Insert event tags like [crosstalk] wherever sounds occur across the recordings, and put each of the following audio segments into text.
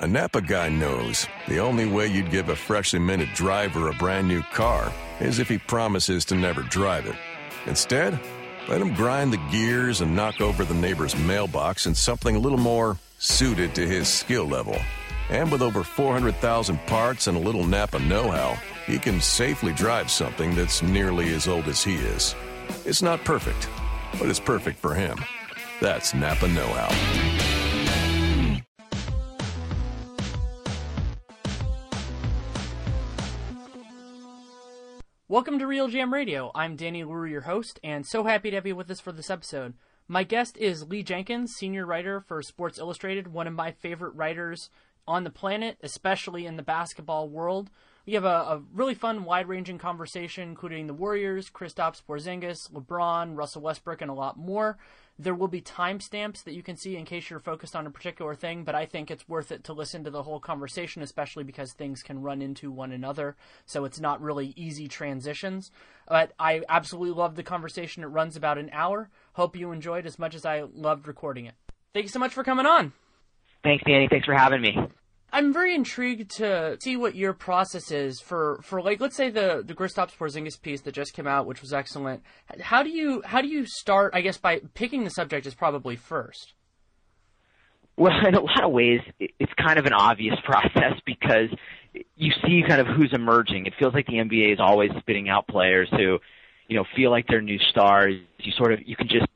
A Napa guy knows the only way you'd give a freshly minted driver a brand new car is if he promises to never drive it. Instead, let him grind the gears and knock over the neighbor's mailbox in something a little more suited to his skill level. And with over 400,000 parts and a little Napa know how, he can safely drive something that's nearly as old as he is. It's not perfect, but it's perfect for him. That's Napa Know How. Welcome to RealGM Radio. I'm Danny Leroux, your host, and so happy to have you with us for this episode. My guest is Lee Jenkins, senior writer for Sports Illustrated, one of my favorite writers on the planet, especially in the basketball world. We have a, a really fun, wide ranging conversation, including the Warriors, Kristaps Porzingis, LeBron, Russell Westbrook, and a lot more. There will be timestamps that you can see in case you're focused on a particular thing, but I think it's worth it to listen to the whole conversation, especially because things can run into one another, so it's not really easy transitions. But I absolutely love the conversation. It runs about an hour. Hope you enjoyed as much as I loved recording it. Thank you so much for coming on. Thanks, Danny. Thanks for having me. I'm very intrigued to see what your process is for, for like let's say the the Kristaps Porzingis piece that just came out, which was excellent. How do you how do you start? I guess by picking the subject is probably first. Well, in a lot of ways, it's kind of an obvious [laughs] process because you see kind of who's emerging. It feels like the NBA is always spitting out players who, you know, feel like they're new stars. You sort of you can just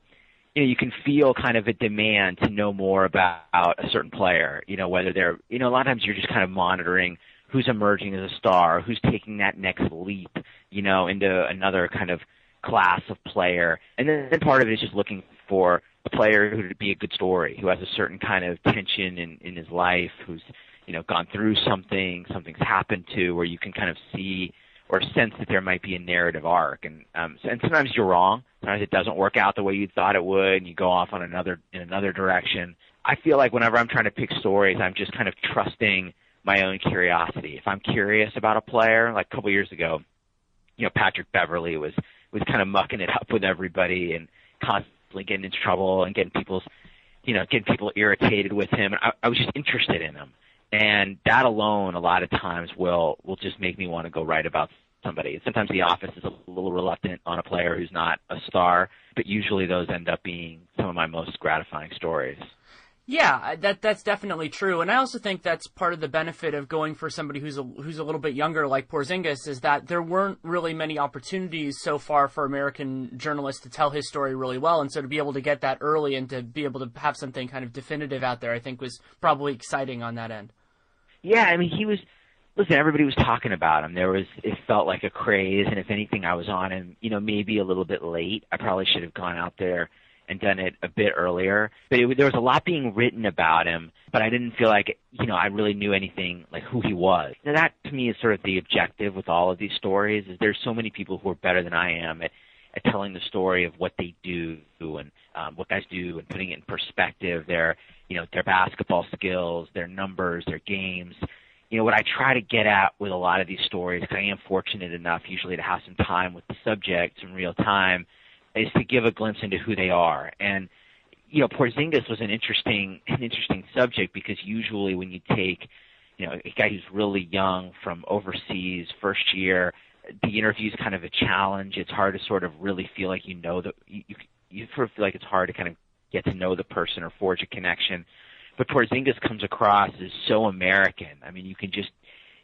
you know, you can feel kind of a demand to know more about a certain player. You know, whether they're, you know, a lot of times you're just kind of monitoring who's emerging as a star, who's taking that next leap, you know, into another kind of class of player. And then, then part of it is just looking for a player who would be a good story, who has a certain kind of tension in, in his life, who's, you know, gone through something, something's happened to, where you can kind of see or sense that there might be a narrative arc. And um, and sometimes you're wrong. Sometimes it doesn't work out the way you thought it would, and you go off on another in another direction. I feel like whenever I'm trying to pick stories, I'm just kind of trusting my own curiosity. If I'm curious about a player, like a couple years ago, you know, Patrick Beverley was was kind of mucking it up with everybody and constantly getting into trouble and getting people's, you know, getting people irritated with him. And I, I was just interested in him and that alone a lot of times will will just make me want to go write about somebody. Sometimes the office is a little reluctant on a player who's not a star, but usually those end up being some of my most gratifying stories. Yeah, that that's definitely true, and I also think that's part of the benefit of going for somebody who's a who's a little bit younger, like Porzingis, is that there weren't really many opportunities so far for American journalists to tell his story really well, and so to be able to get that early and to be able to have something kind of definitive out there, I think was probably exciting on that end. Yeah, I mean, he was. Listen, everybody was talking about him. There was, it felt like a craze, and if anything, I was on him. You know, maybe a little bit late. I probably should have gone out there and done it a bit earlier. But it, there was a lot being written about him, but I didn't feel like, you know, I really knew anything like who he was. Now that to me is sort of the objective with all of these stories. Is there's so many people who are better than I am at at telling the story of what they do and um, what guys do and putting it in perspective. Their, you know, their basketball skills, their numbers, their games. You know, what I try to get at with a lot of these stories, because I am fortunate enough usually to have some time with the subjects in real time, is to give a glimpse into who they are. And you know, Porzingis was an interesting [laughs] an interesting subject because usually when you take, you know, a guy who's really young from overseas, first year, the interview is kind of a challenge. It's hard to sort of really feel like you know the you you sort of feel like it's hard to kind of get to know the person or forge a connection. But Porzingis comes across as so American. I mean, you can just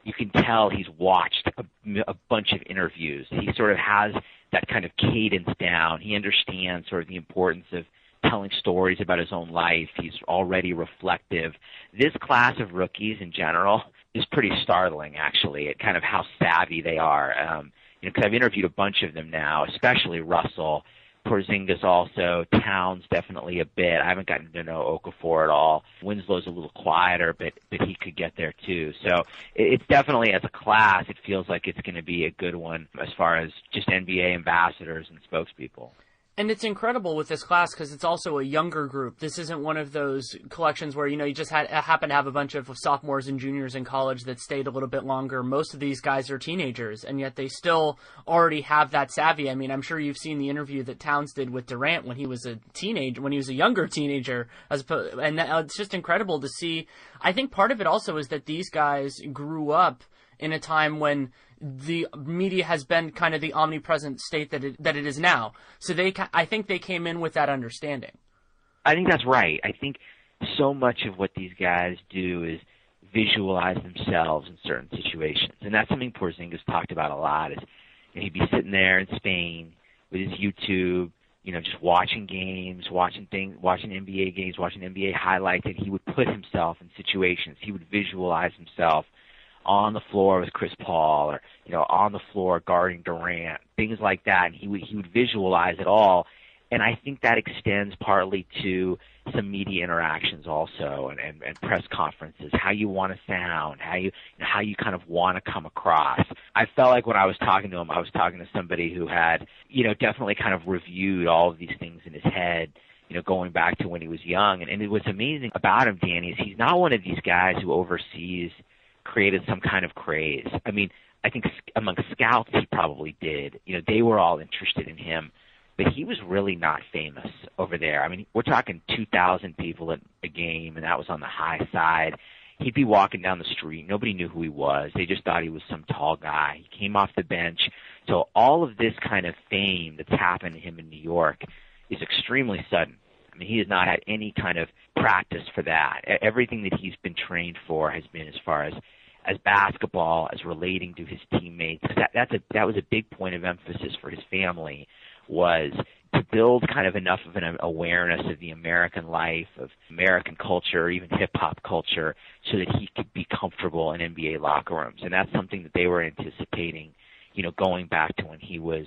you can tell he's watched a, a bunch of interviews. He sort of has that kind of cadence down. He understands sort of the importance of telling stories about his own life. He's already reflective. This class of rookies in general is pretty startling, actually, at kind of how savvy they are. Um, you know, because I've interviewed a bunch of them now, especially Russell, Porzingis also, Towns definitely a bit. I haven't gotten to know Okafor at all. Winslow's a little quieter, but but he could get there too. So it's definitely as a class, it feels like it's going to be a good one as far as just NBA ambassadors and spokespeople. And it's incredible with this class because it's also a younger group. This isn't one of those collections where you know you just had uh, happen to have a bunch of sophomores and juniors in college that stayed a little bit longer. Most of these guys are teenagers, and yet they still already have that savvy. I mean, I'm sure you've seen the interview that Towns did with Durant when he was a teenager, when he was a younger teenager, as opposed, and that, uh, it's just incredible to see. I think part of it also is that these guys grew up in a time when the media has been kind of the omnipresent state that it, that it is now. So they, I think they came in with that understanding. I think that's right. I think so much of what these guys do is visualize themselves in certain situations, and that's something Porzingis talked about a lot. Is you know, he'd be sitting there in Spain with his YouTube, you know, just watching games, watching things, watching NBA games, watching NBA highlights, and he would put himself in situations. He would visualize himself on the floor with Chris Paul or you know on the floor guarding Durant, things like that. And he would he would visualize it all, and I think that extends partly to some media interactions also and, and, and press conferences, how you want to sound, how you how you kind of want to come across. I felt like when I was talking to him, I was talking to somebody who had you know definitely kind of reviewed all of these things in his head you know, going back to when he was young. And, and was amazing about him, Danny, is he's not one of these guys who overseas created some kind of craze. I mean, I think among scouts he probably did. You know, they were all interested in him, but he was really not famous over there. I mean, we're talking 2,000 people at a game, and that was on the high side. He'd be walking down the street. Nobody knew who he was. They just thought he was some tall guy. He came off the bench. So all of this kind of fame that's happened to him in New York is extremely sudden. I mean, he has not had any kind of practice for that. Everything that he's been trained for has been as far as as basketball, as relating to his teammates. That that's a that was a big point of emphasis for his family was to build kind of enough of an awareness of the American life, of American culture, even hip hop culture, so that he could be comfortable in NBA locker rooms. And that's something that they were anticipating, you know, going back to when he was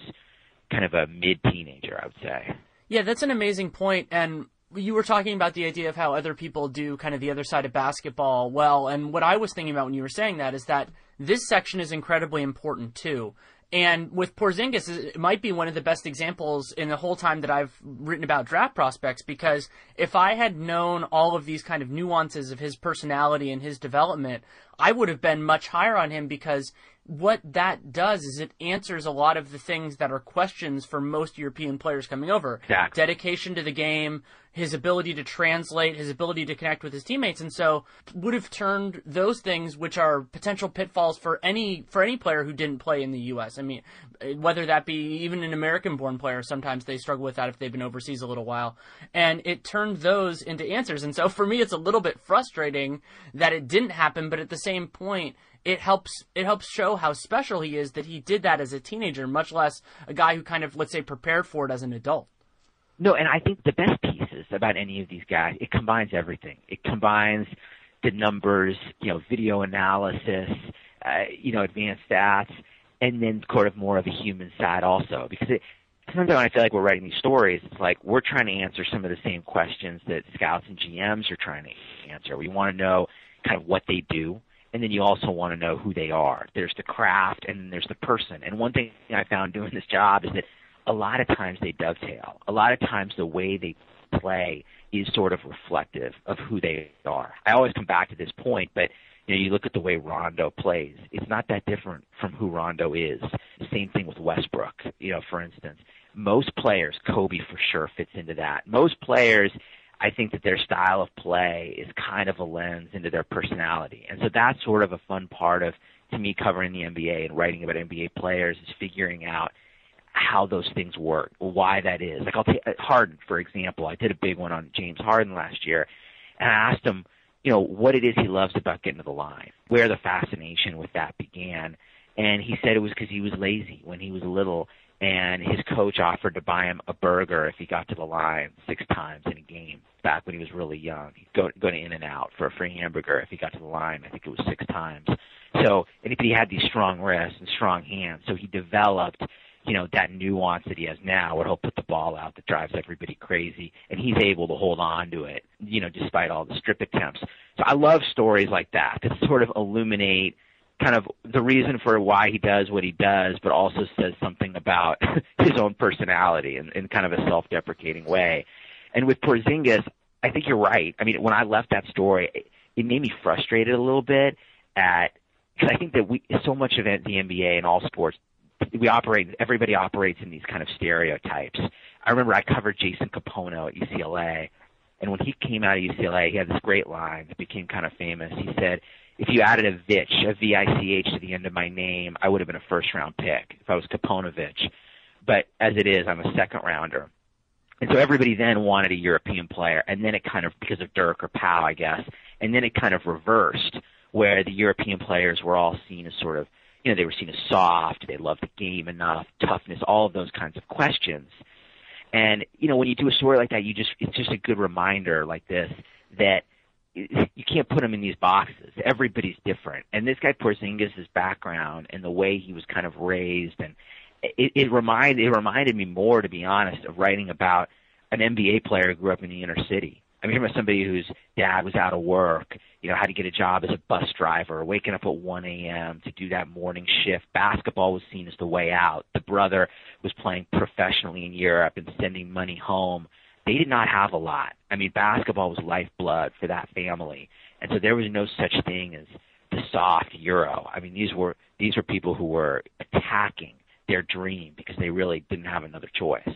kind of a mid teenager, I would say. Yeah, that's an amazing point, and you were talking about the idea of how other people do kind of the other side of basketball well, and what I was thinking about when you were saying that is that this section is incredibly important too. And with Porzingis, it might be one of the best examples in the whole time that I've written about draft prospects because if I had known all of these kind of nuances of his personality and his development, I would have been much higher on him because what that does is it answers a lot of the things that are questions for most European players coming over. Exactly. Dedication to the game, his ability to translate, his ability to connect with his teammates, and so would have turned those things, which are potential pitfalls for any for any player who didn't play in the U.S. I mean, whether that be even an American-born player, sometimes they struggle with that if they've been overseas a little while, and it turned those into answers. And so for me, it's a little bit frustrating that it didn't happen, but at the same point, it helps it helps show how special he is that he did that as a teenager, much less a guy who kind of let's say prepared for it as an adult. No, and I think the best pieces about any of these guys, it combines everything. It combines the numbers, you know, video analysis, uh, you know, advanced stats, and then sort of more of a human side also. Because it, sometimes when I feel like we're writing these stories, it's like we're trying to answer some of the same questions that scouts and GMs are trying to answer. We want to know kind of what they do, and then you also want to know who they are. There's the craft and there's the person. And one thing I found doing this job is that a lot of times they dovetail. A lot of times the way they play is sort of reflective of who they are. I always come back to this point, but you know, you look at the way Rondo plays. It's not that different from who Rondo is. Same thing with Westbrook, you know, for instance. Most players, Kobe for sure fits into that. Most players I think that their style of play is kind of a lens into their personality. And so that's sort of a fun part of, to me, covering the NBA and writing about NBA players is figuring out how those things work, why that is. Like I'll take uh, Harden, for example. I did a big one on James Harden last year, and I asked him, you know, what it is he loves about getting to the line, where the fascination with that began. And he said it was because he was lazy when he was little and his coach offered to buy him a burger if he got to the line six times in a game back when he was really young. He'd go go to In-N-Out for a free hamburger if he got to the line. I think it was six times. So and he had these strong wrists and strong hands, so he developed you know that nuance that he has now where he'll put the ball out that drives everybody crazy and he's able to hold on to it you know despite all the strip attempts so i love stories like that that sort of illuminate kind of the reason for why he does what he does, but also says something about [laughs] his own personality in, in kind of a self-deprecating way. And with Porzingis, I think you're right. I mean, when I left that story, it, it made me frustrated a little bit at because I think that we so much of the NBA and all sports, we operate. Everybody operates in these kind of stereotypes. I remember I covered Jason Kapono at UCLA, and when he came out of UCLA, he had this great line that became kind of famous. He said, "If you added a Vich, a V-I-C-H to the end of my name, I would have been a first-round pick if I was Kaponovich. But as it is, I'm a second rounder." And so everybody then wanted a European player, and then it kind of because of Dirk or Pau, I guess, and then it kind of reversed where the European players were all seen as sort of, you know, they were seen as soft, they loved the game enough, toughness, all of those kinds of questions. And you know, when you do a story like that, you just it's just a good reminder like this that you can't put them in these boxes. Everybody's different. And this guy Porzingis' background and the way he was kind of raised and it, it reminded it reminded me more, to be honest, of writing about an NBA player who grew up in the inner city. I mean, about somebody whose dad was out of work, you know, had to get a job as a bus driver, waking up at 1 a.m. to do that morning shift. Basketball was seen as the way out. The brother was playing professionally in Europe and sending money home. They did not have a lot. I mean, basketball was lifeblood for that family, and so there was no such thing as the soft Euro. I mean, these were these were people who were attacking their dream because they really didn't have another choice.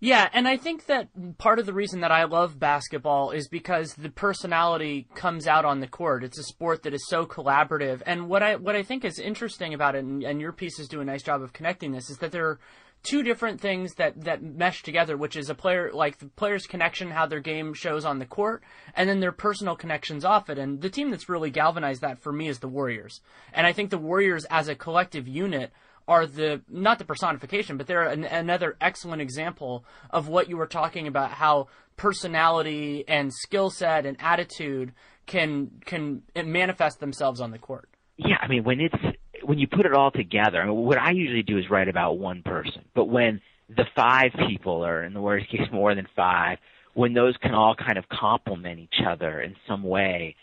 Yeah, and I think that part of the reason that I love basketball is because the personality comes out on the court. It's a sport that is so collaborative, and what I what I think is interesting about it, and, and your pieces do a nice job of connecting this, is that there are two different things that that mesh together, which is a player like the player's connection, how their game shows on the court, and then their personal connections off it. And the team that's really galvanized that for me is the Warriors, and I think the Warriors as a collective unit are the not the personification, but they're an, another excellent example of what you were talking about. How personality and skill set and attitude can can manifest themselves on the court. Yeah, I mean when it's when you put it all together. I mean, what I usually do is write about one person, but when the five people, or in the worst [laughs] case more than five, when those can all kind of complement each other in some way,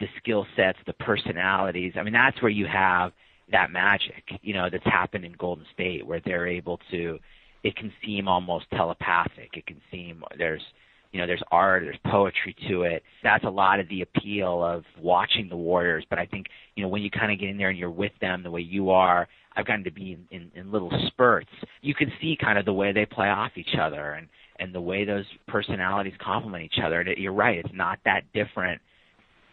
the skill sets, the personalities. I mean, that's where you have that magic, you know, that's happened in Golden State where they're able to it can seem almost telepathic. It can seem there's you know, there's art, there's poetry to it. That's a lot of the appeal of watching the Warriors. But I think, you know, when you kind of get in there and you're with them the way you are, I've gotten to be in, in, in little spurts. You can see kind of the way they play off each other and, and the way those personalities complement each other. And it, you're right, it's not that different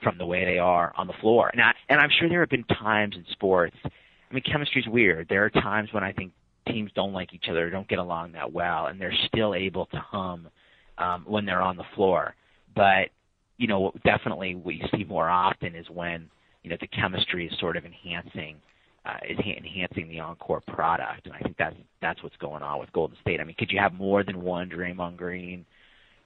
from the way they are on the floor. And I, and I'm sure there have been times in sports. I mean, chemistry's weird. There are times when I think teams don't like each other, don't get along that well, and they're still able to hum um, when they're on the floor. But you know, definitely what you see more often is when you know the chemistry is sort of enhancing uh, is enhancing the on-court product, and I think that's that's what's going on with Golden State. I mean, could you have more than one Draymond Green?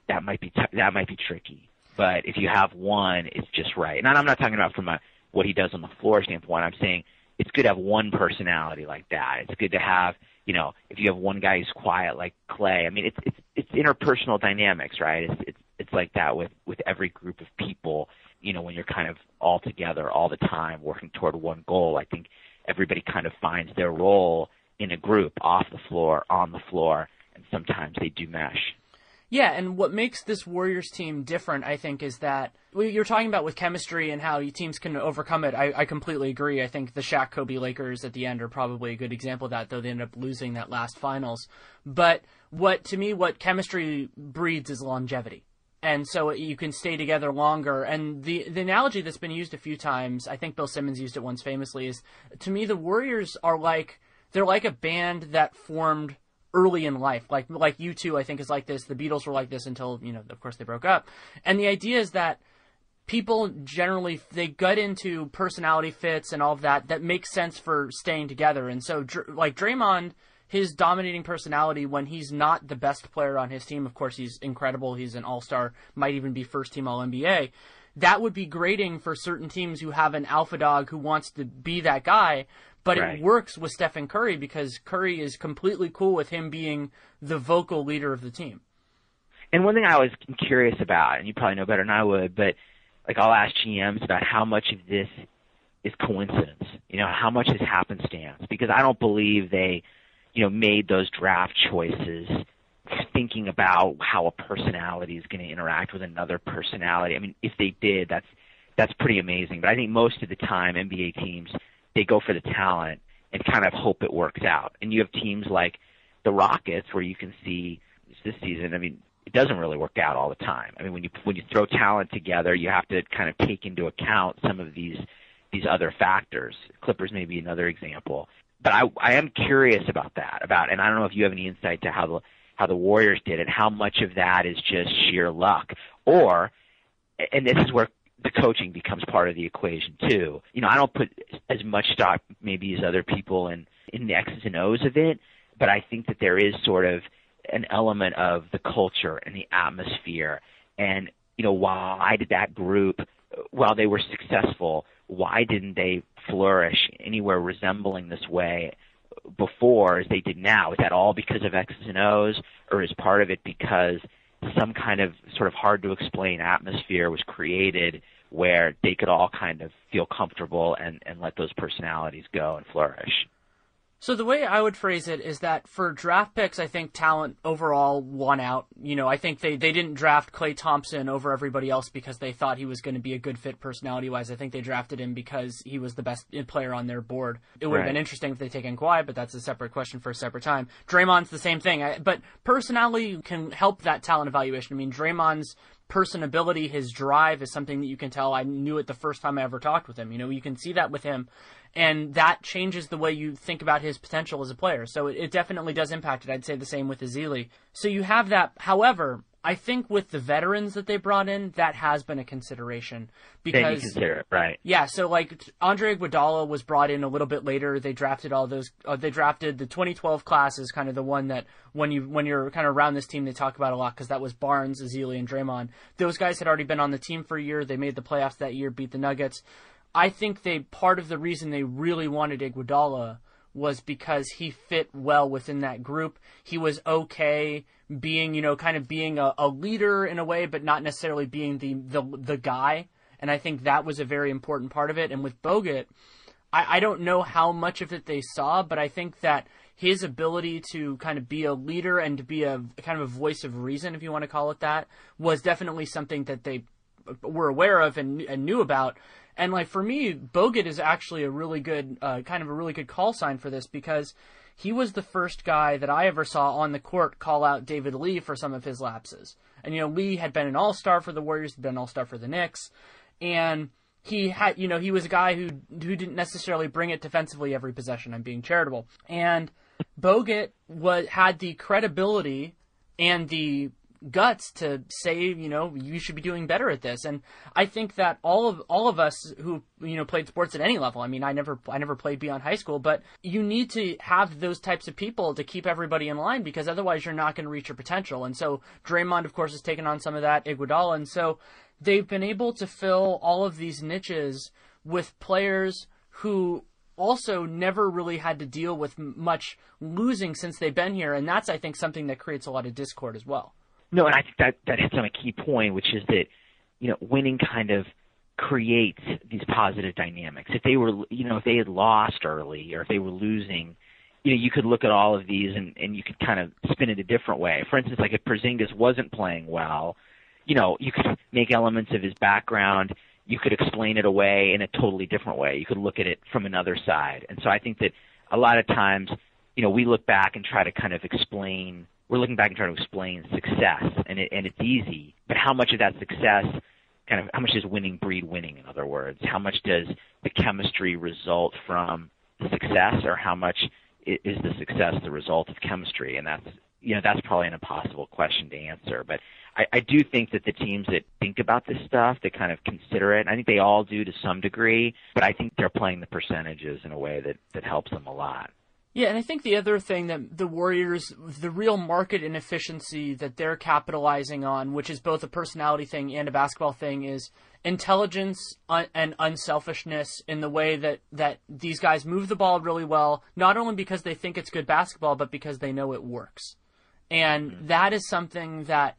That might be t- that might be tricky. But if you have one, it's just right. And I'm not talking about from a what he does on the floor standpoint. I'm saying it's good to have one personality like that. It's good to have, you know, if you have one guy who's quiet like Klay, I mean, it's it's it's interpersonal dynamics, right? It's it's it's like that with with every group of people. You know, when you're kind of all together all the time, working toward one goal. I think everybody kind of finds their role in a group, off the floor, on the floor, and sometimes they do mesh. Yeah, and what makes this Warriors team different, I think, is that you're talking about with chemistry and how teams can overcome it. I, I completely agree. I think the Shaq Kobe Lakers at the end are probably a good example of that, though they ended up losing that last finals. But what to me, what chemistry breeds is longevity. And so you can stay together longer. And the the analogy that's been used a few times, I think Bill Simmons used it once famously, is to me the Warriors are like they're like a band that formed early in life. Like like U2, I think is like this. The Beatles were like this until you know, of course, they broke up. And the idea is that people generally they gut into personality fits and all of that that makes sense for staying together. And so, like Draymond, his dominating personality when he's not the best player on his team. Of course, he's incredible. He's an all star, might even be first team All NBA. That would be grating for certain teams who have an alpha dog who wants to be that guy. But right. it works with Stephen Curry because Curry is completely cool with him being the vocal leader of the team. And one thing I was curious about, and you probably know better than I would, but like I'll ask GMs about how much of this is coincidence? You know, how much is happenstance? Because I don't believe they, you know, made those draft choices thinking about how a personality is going to interact with another personality. I mean, if they did, that's that's pretty amazing. But I think most of the time NBA teams they go for the talent and kind of hope it works out. And you have teams like the Rockets where you can see this season. I mean, it doesn't really work out all the time. I mean, when you when you throw talent together, you have to kind of take into account some of these these other factors. Clippers may be another example. But I I am curious about that. About and I don't know if you have any insight to how the how the Warriors did it. How much of that is just sheer luck, or and this is where the coaching becomes part of the equation too. You know, I don't put as much stock maybe as other people in in the X's and O's of it, but I think that there is sort of an element of the culture and the atmosphere and you know why did that group while they were successful why didn't they flourish anywhere resembling this way before as they did now is that all because of x's and o's or is part of it because some kind of sort of hard to explain atmosphere was created where they could all kind of feel comfortable and, and let those personalities go and flourish. So the way I would phrase it is that for draft picks, I think talent overall won out. You know, I think they, they didn't draft Klay Thompson over everybody else because they thought he was going to be a good fit personality wise. I think they drafted him because he was the best player on their board. It would have been interesting if they taken Kawhi, but that's a separate question for a separate time. Draymond's the same thing, I, but personality can help that talent evaluation. I mean, Draymond's personability, his drive is something that you can tell. I knew it the first time I ever talked with him. You know, you can see that with him and that changes the way you think about his potential as a player. So it, it definitely does impact it. I'd say the same with Ezeli. So you have that. However, I think with the veterans that they brought in, that has been a consideration because consider it, right? Yeah, so like Andre Iguodala was brought in a little bit later. They drafted all those. Uh, they drafted the 2012 class is kind of the one that when you when you're kind of around this team, they talk about a lot because that was Barnes, Ezeli, and Draymond. Those guys had already been on the team for a year. They made the playoffs that year, beat the Nuggets. I think they part of the reason they really wanted Iguodala was because he fit well within that group. He was okay being, you know, kind of being a, a leader in a way, but not necessarily being the, the the guy. And I think that was a very important part of it. And with Bogut, I, I don't know how much of it they saw, but I think that his ability to kind of be a leader and to be a kind of a voice of reason, if you want to call it that, was definitely something that they were aware of and, and knew about. And like for me, Bogut is actually a really good, uh, kind of a really good call sign for this because he was the first guy that I ever saw on the court call out David Lee for some of his lapses. And you know, Lee had been an All Star for the Warriors, had been an All Star for the Knicks, and he had, you know, he was a guy who who didn't necessarily bring it defensively every possession. I'm being charitable, and Bogut was had the credibility and the guts to say, you know, you should be doing better at this. And I think that all of all of us who you know played sports at any level. I mean, I never I never played beyond high school, but you need to have those types of people to keep everybody in line because otherwise you're not going to reach your potential. And so Draymond, of course, has taken on some of that. Iguodala, and so they've been able to fill all of these niches with players who also never really had to deal with much losing since they've been here, and that's I think something that creates a lot of discord as well. No, and I think that that hits on a key point, which is that you know winning kind of creates these positive dynamics. If they were, you know, if they had lost early or if they were losing, you know, you could look at all of these and and you could kind of spin it a different way. For instance, like if Porzingis wasn't playing well, you know, you could make elements of his background. You could explain it away in a totally different way. You could look at it from another side. And so I think that a lot of times, you know, we look back and try to kind of explain we're looking back and trying to explain success, and it, and it's easy. But how much of that success, kind of, how much does winning breed winning? In other words, how much does the chemistry result from the success, or how much is the success the result of chemistry? And that's you know that's probably an impossible question to answer. But I, I do think that the teams that think about this stuff, that kind of consider it, I think they all do to some degree. But I think they're playing the percentages in a way that that helps them a lot. Yeah, and I think the other thing that the Warriors, the real market inefficiency that they're capitalizing on, which is both a personality thing and a basketball thing, is intelligence and unselfishness in the way that, that these guys move the ball really well, not only because they think it's good basketball, but because they know it works. And mm-hmm. that is something that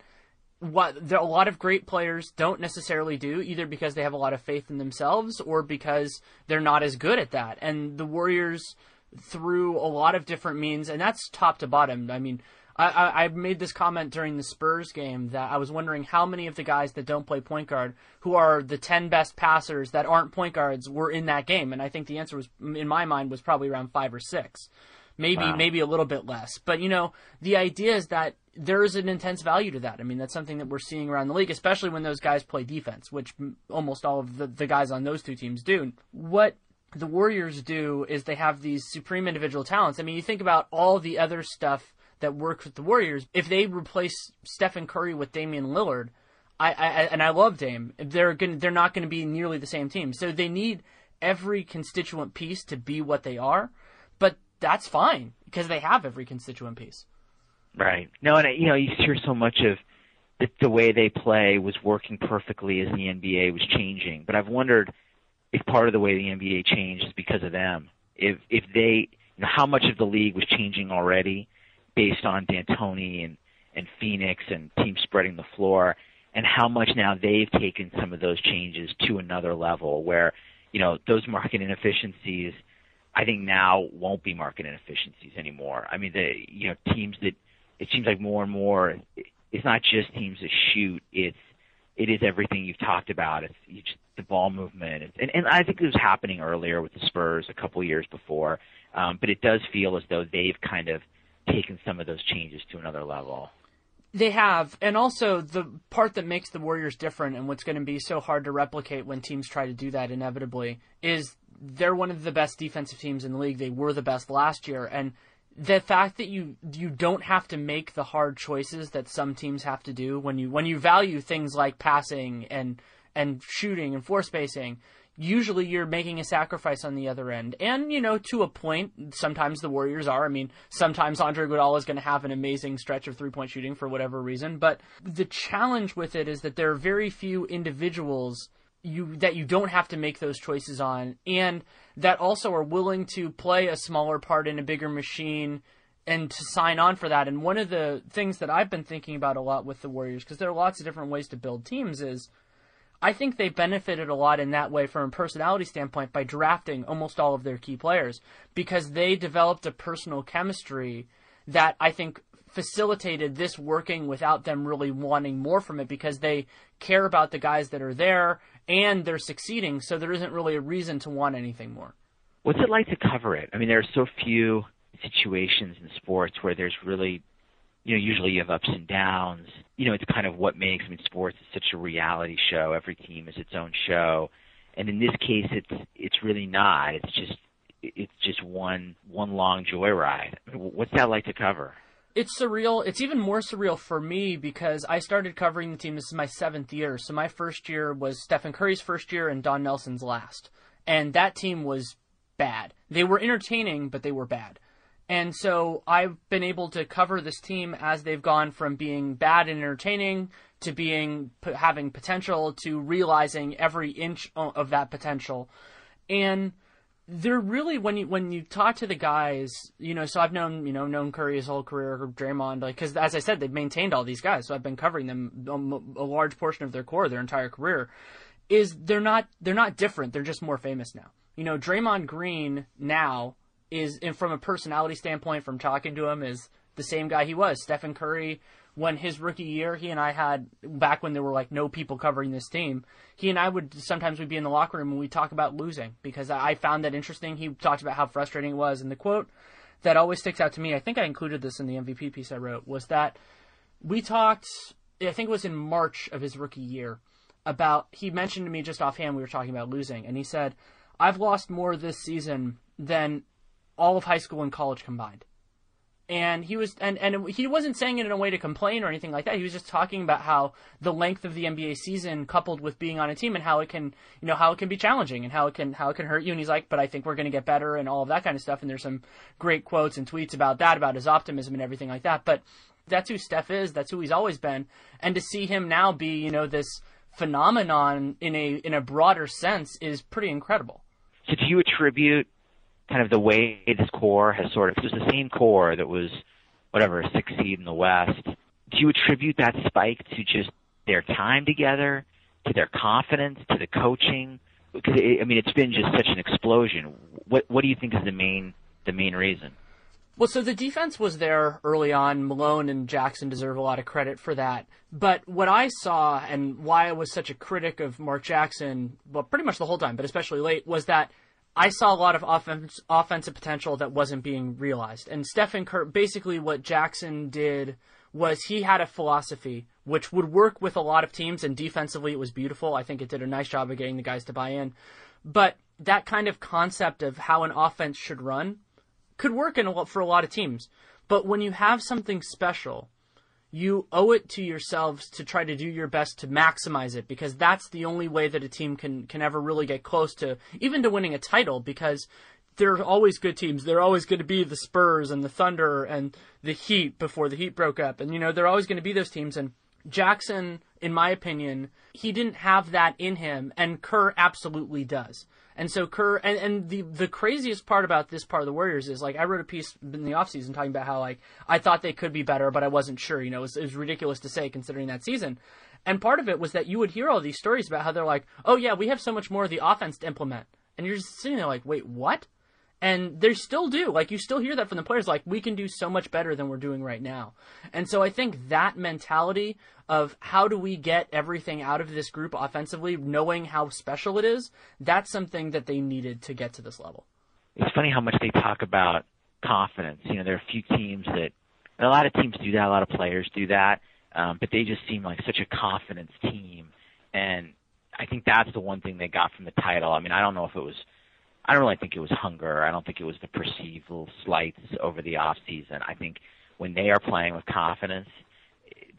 what there, a lot of great players don't necessarily do, either because they have a lot of faith in themselves or because they're not as good at that. And the Warriors, through a lot of different means, and that's top to bottom. I mean, I, I, made this comment during the Spurs game that I was wondering how many of the guys that don't play point guard, who are the 10 best passers that aren't point guards, were in that game. And I think the answer was, in my mind, was probably around five or six. Maybe, wow. maybe a little bit less. But, you know, the idea is that there is an intense value to that. I mean, that's something that we're seeing around the league, especially when those guys play defense, which almost all of the, the guys on those two teams do. What the Warriors do is they have these supreme individual talents. I mean, you think about all the other stuff that works with the Warriors. If they replace Stephen Curry with Damian Lillard, I, I and I love Dame, they're going they're not going to be nearly the same team. So they need every constituent piece to be what they are, but that's fine because they have every constituent piece. Right. No, and you know you hear so much of the, the way they play was working perfectly as the NBA was changing, but I've wondered if part of the way the NBA changed is because of them. If if they, you know, how much of the league was changing already based on D'Antoni and and Phoenix and teams spreading the floor, and how much now they've taken some of those changes to another level where you know those market inefficiencies. I think now won't be market inefficiencies anymore. I mean, the you know teams that it seems like more and more it's not just teams that shoot. It's it is everything you've talked about. It's, it's the ball movement, and and I think it was happening earlier with the Spurs a couple years before. Um, but it does feel as though they've kind of taken some of those changes to another level. They have, and also the part that makes the Warriors different and what's going to be so hard to replicate when teams try to do that inevitably is they're one of the best defensive teams in the league. They were the best last year, and the fact that you you don't have to make the hard choices that some teams have to do when you when you value things like passing and and shooting and floor spacing usually you're making a sacrifice on the other end. And, you know, to a point, sometimes the Warriors are. I mean, sometimes Andre Iguodala is going to have an amazing stretch of three-point shooting for whatever reason. But the challenge with it is that there are very few individuals you that you don't have to make those choices on and that also are willing to play a smaller part in a bigger machine and to sign on for that. And one of the things that I've been thinking about a lot with the Warriors, because there are lots of different ways to build teams, is I think they benefited a lot in that way from a personality standpoint by drafting almost all of their key players because they developed a personal chemistry that I think facilitated this working without them really wanting more from it because they care about the guys that are there and they're succeeding, so there isn't really a reason to want anything more. What's it like to cover it? I mean, there are so few situations in sports where there's really you know, usually you have ups and downs. You know, it's kind of what makes I mean sports is such a reality show. Every team is its own show. And in this case it's it's really not. It's just it's just one one long joyride. What's that like to cover? It's surreal. It's even more surreal for me because I started covering the team. This is my seventh year. So my first year was Stephen Curry's first year and Don Nelson's last. And that team was bad. They were entertaining, but they were bad. And so I've been able to cover this team as they've gone from being bad and entertaining to being having potential to realizing every inch of that potential. And they're really when you when you talk to the guys, you know. So I've known you know known Curry his whole career, Draymond, like because as I said, they've maintained all these guys. So I've been covering them um, a large portion of their core, their entire career. Is they're not they're not different. They're just more famous now. You know, Draymond Green now is, and from a personality standpoint, from talking to him, is the same guy he was. Stephen Curry, when his rookie year, he and I had back when there were like no people covering this team. He and I would sometimes we'd be in the locker room and we'd talk about losing because I found that interesting. He talked about how frustrating it was, and the quote that always sticks out to me, I think I included this in the MVP piece I wrote, was that we talked. I think it was in March of his rookie year about. He mentioned to me just offhand we were talking about losing, and he said, "I've lost more this season than all of high school and college combined. And he was, and, and he wasn't saying it in a way to complain or anything like that. He was just talking about how the length of the NBA season, coupled with being on a team, and how it can, you know, how it can be challenging and how it can, how it can hurt you. And he's like, but I think we're going to get better and all of that kind of stuff. And there's some great quotes and tweets about that, about his optimism and everything like that. But that's who Steph is. That's who he's always been. And to see him now be, you know, this phenomenon in a in a broader sense is pretty incredible. So do you attribute kind of the way this core has sort of it was the same core that was whatever six seed in the West. do you attribute that spike to just their time together, to their confidence, to the coaching? Because it, I mean, it's been just such an explosion. What what do you think is the main the main reason? Well, so the defense was there early on. Malone and Jackson deserve a lot of credit for that. But what I saw and why I was such a critic of Mark Jackson, well, pretty much the whole time, but especially late, was that I saw a lot of offense, offensive potential that wasn't being realized. And Stephen Kerr, basically what Jackson did was he had a philosophy which would work with a lot of teams, and defensively it was beautiful. I think it did a nice job of getting the guys to buy in. But that kind of concept of how an offense should run could work in a, for a lot of teams. But when you have something special, you owe it to yourselves to try to do your best to maximize it because that's the only way that a team can can ever really get close to even to winning a title because there are always good teams. They're always going to be the Spurs and the Thunder and the Heat before the Heat broke up. And you know, they're always going to be those teams and Jackson in my opinion, he didn't have that in him and Kerr absolutely does. And so Kerr and, and the the craziest part about this part of the Warriors is like I wrote a piece in the offseason talking about how like I thought they could be better, but I wasn't sure. You know, it was, it was ridiculous to say considering that season. And part of it was that you would hear all these stories about how they're like, oh yeah, we have so much more of the offense to implement, and you're just sitting there like, wait, what? And they still do. Like you still hear that from the players. Like we can do so much better than we're doing right now. And so I think that mentality of how do we get everything out of this group offensively, knowing how special it is, that's something that they needed to get to this level. It's funny how much they talk about confidence. You know, there are a few teams that a lot of teams do that, a lot of players do that, um, but they just seem like such a confidence team. And I think that's the one thing they got from the title. I mean, I don't know if it was I don't really think it was hunger. I don't think it was the perceived slights over the off season. I think when they are playing with confidence,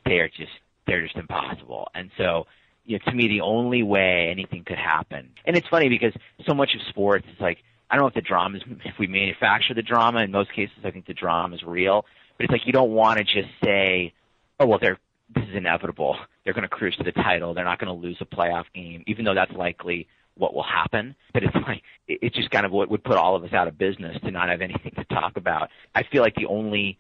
they are just they're just impossible. And so, you know, to me, the only way anything could happen, and it's funny because so much of sports is like I don't know if the drama is if we manufacture the drama. In most cases, I think the drama is real, but it's like you don't want to just say, oh well, they're this is inevitable. They're going to cruise to the title. They're not going to lose a playoff game, even though that's likely what will happen. But it's [laughs] like it's just kind of what would put all of us out of business to not have anything to talk about. I feel like the only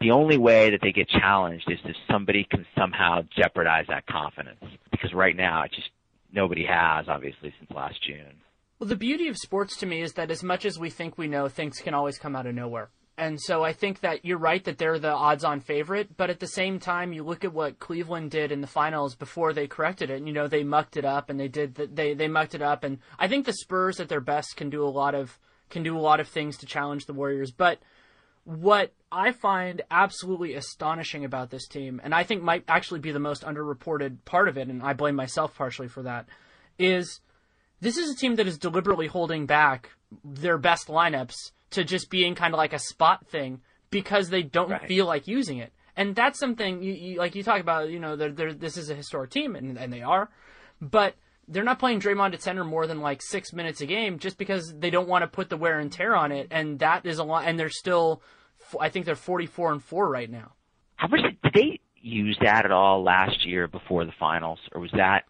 the only way that they get challenged is if somebody can somehow jeopardize that confidence. Because right now, it just nobody has, obviously, since last June. Well, the beauty of sports to me is that as much as we think we know, things can always come out of nowhere. And so I think that you're right that they're the odds on favorite, but at the same time, you look at what Cleveland did in the finals before they corrected it. And, you know, they mucked it up and they did the, they they mucked it up and I think the Spurs at their best can do a lot of can do a lot of things to challenge the Warriors, but what I find absolutely astonishing about this team, and I think might actually be the most underreported part of it, and I blame myself partially for that, is this is a team that is deliberately holding back their best lineups to just being kind of like a spot thing because they don't right. feel like using it. And that's something you, you like you talk about, you know, they're, they're, this is a historic team, and, and they are, but they're not playing Draymond at center more than like six minutes a game just because they don't want to put the wear and tear on it, and that is a lot. And they're still, I think they're forty four and four right now. How much did they use that at all last year before the finals, or was that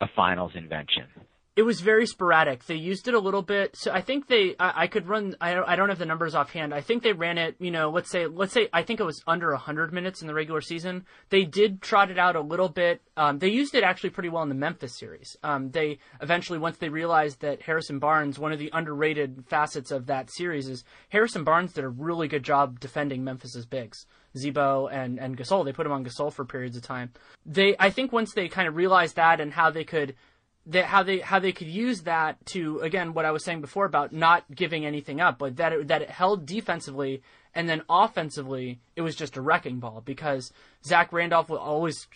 a finals invention? It was very sporadic. They used it a little bit. So I think they, I, I could run, I don't, I don't have the numbers offhand. I think they ran it, you know, let's say, let's say, I think it was under 100 minutes in the regular season. They did trot it out a little bit. Um, they used it actually pretty well in the Memphis series. Um, they eventually, once they realized that Harrison Barnes, one of the underrated facets of that series is Harrison Barnes did a really good job defending Memphis's bigs. Z-Bo and, and Gasol. They put him on Gasol for periods of time. They, I think once they kind of realized that and how they could that how they how they could use that to again what I was saying before about not giving anything up, but that it, that it held defensively and then offensively it was just a wrecking ball because Zach Randolph will always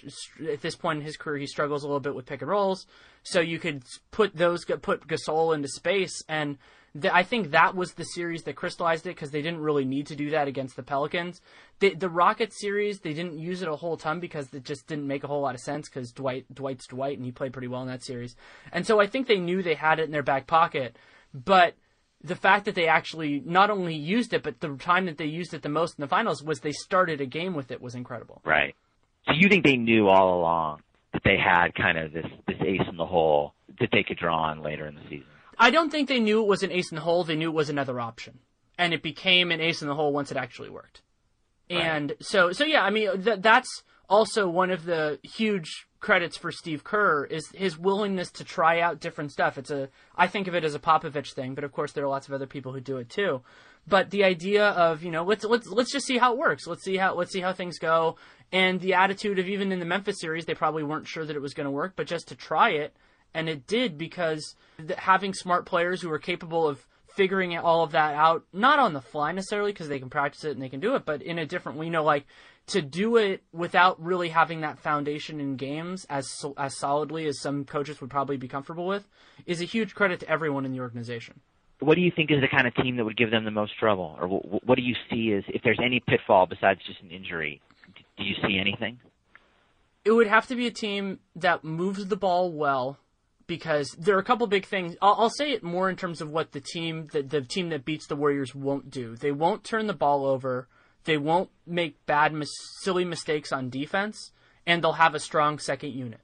at this point in his career he struggles a little bit with pick and rolls, so you could put those put Gasol into space and the, I think that was the series that crystallized it because they didn't really need to do that against the Pelicans. The, the Rockets series, they didn't use it a whole ton because it just didn't make a whole lot of sense because Dwight Dwight's Dwight and he played pretty well in that series. And so I think they knew they had it in their back pocket, but the fact that they actually not only used it, but the time that they used it the most in the finals was they started a game with it was incredible. Right. So you think they knew all along that they had kind of this this ace in the hole that they could draw on later in the season? I don't think they knew it was an ace in the hole. They knew it was another option, and it became an ace in the hole once it actually worked. Right. And so, so yeah, I mean, th- that's also one of the huge credits for Steve Kerr is his willingness to try out different stuff. It's a I think of it as a Popovich thing, but of course there are lots of other people who do it too. But the idea of, you know, let's let's let's just see how it works. Let's see how let's see how things go. And the attitude of even in the Memphis series, they probably weren't sure that it was going to work, but just to try it, and it did because having smart players who are capable of figuring all of that out, not on the fly necessarily because they can practice it and they can do it, but in a different, way, you know like to do it without really having that foundation in games as as solidly as some coaches would probably be comfortable with is a huge credit to everyone in the organization. What do you think is the kind of team that would give them the most trouble, or what do you see as if there's any pitfall besides just an injury? Do you see anything? It would have to be a team that moves the ball well, because there are a couple big things. I'll, I'll, say it more in terms of what the team, the, the team that beats the Warriors, won't do. They won't turn the ball over. They won't make bad, mis- silly mistakes on defense, and they'll have a strong second unit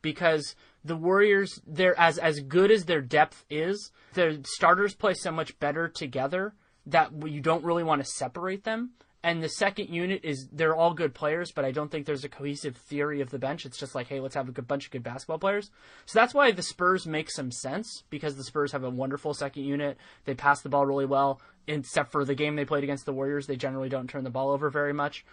because the Warriors, they're as as good as their depth is. Their starters play so much better together that you don't really want to separate them and the second unit is they're all good players, but I don't think there's a cohesive theory of the bench. It's just like, hey, let's have a good bunch of good basketball players. So that's why the Spurs make some sense because the Spurs have a wonderful second unit. They pass the ball really well, except for the game they played against the Warriors. They generally don't turn the ball over very much.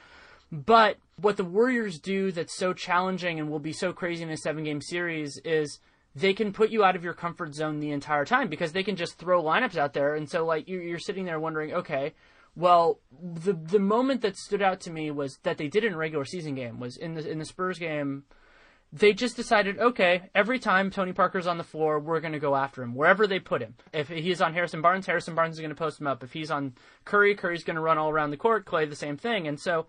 But what the Warriors do that's so challenging and will be so crazy in a seven game series is they can put you out of your comfort zone the entire time because they can just throw lineups out there. And so, like, you're, you're sitting there wondering, okay, well, the the moment that stood out to me was that they did in a regular season game was in the in the Spurs game. They just decided, okay, every time Tony Parker's on the floor, we're going to go after him wherever they put him. If he's on Harrison Barnes, Harrison Barnes is going to post him up. If he's on Curry, Curry's going to run all around the court. Klay, the same thing. And so,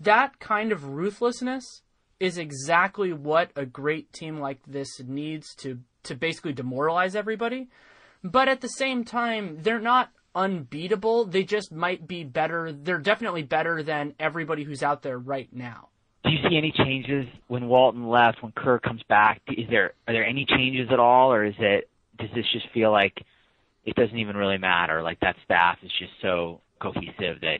that kind of ruthlessness is exactly what a great team like this needs to to basically demoralize everybody. But at the same time, they're not unbeatable. They just might be better. They're definitely better than everybody who's out there right now. Do you see any changes when Walton left, when Kerr comes back? Is there are there any changes at all, or is it does this just feel like it doesn't even really matter? Like that staff is just so cohesive that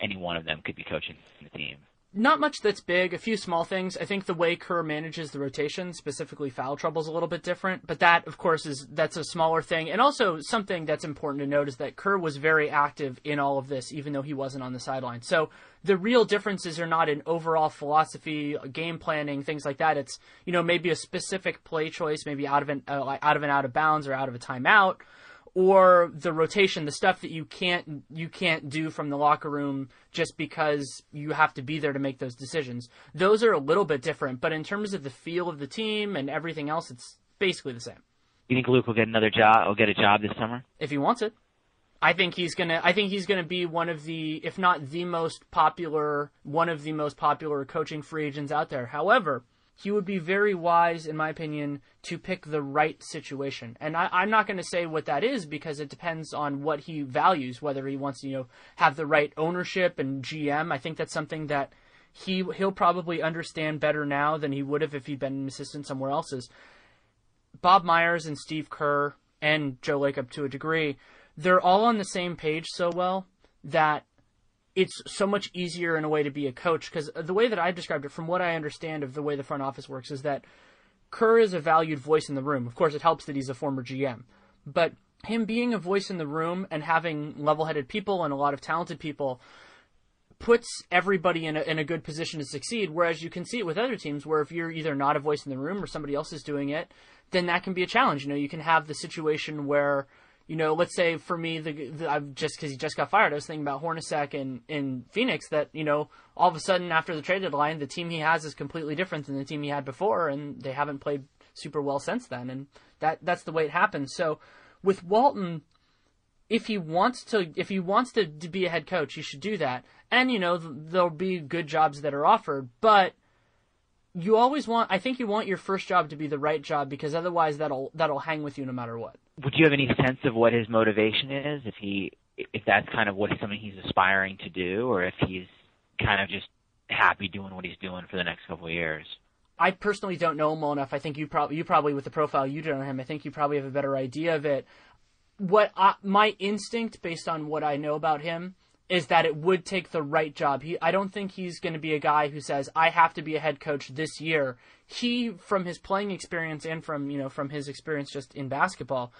any one of them could be coaching the team not much that's big. A few small things. I think the way Kerr manages the rotation, specifically foul trouble, is a little bit different. But that, of course, is that's a smaller thing. And also something that's important to note is that Kerr was very active in all of this, even though he wasn't on the sideline. So the real differences are not in overall philosophy, game planning, things like that. It's you know maybe a specific play choice, maybe out of an uh, out of an out of bounds or out of a timeout or the rotation, the stuff that you can't you can't do from the locker room just because you have to be there to make those decisions. Those are a little bit different, but in terms of the feel of the team and everything else, it's basically the same. You think Luke will get another job? Will get a job this summer if he wants it. I think he's gonna. I think he's gonna be one of the, if not the most popular, one of the most popular coaching free agents out there. However, he would be very wise, in my opinion, to pick the right situation. And I, am not going to say what that is because it depends on what he values, whether he wants to, you know, have the right ownership and GM. I think that's something that he he'll probably understand better now than he would have if he'd been an assistant somewhere else's. Bob Myers and Steve Kerr and Joe Lacob to a degree, they're all on the same page so well that it's so much easier in a way to be a coach because the way that I've described it, from what I understand of the way the front office works, is that Kerr is a valued voice in the room. Of course, it helps that he's a former GM, but him being a voice in the room and having level-headed people and a lot of talented people puts everybody in a, in a good position to succeed. Whereas you can see it with other teams where if you're either not a voice in the room or somebody else is doing it, then that can be a challenge. You know, you can have the situation where you know, let's say for me, the, the I've just because he just got fired, I was thinking about Hornacek in in Phoenix. That you know, all of a sudden after the trade deadline, the team he has is completely different than the team he had before, and they haven't played super well since then. And that that's the way it happens. So with Walton, if he wants to, if he wants to, to be a head coach, he should do that. And you know, there'll be good jobs that are offered, but you always want. I think you want your first job to be the right job because otherwise that'll that'll hang with you no matter what would you have any sense of what his motivation is? If he, if that's kind of what something he's aspiring to do, or if he's kind of just happy doing what he's doing for the next couple of years? I personally don't know him well enough. I think you probably, you probably with the profile you did on him, I think you probably have a better idea of it. What I, my instinct, based on what I know about him, is that it would take the right job. He, I don't think he's going to be a guy who says I have to be a head coach this year. He, from his playing experience and from you know from his experience just in basketball,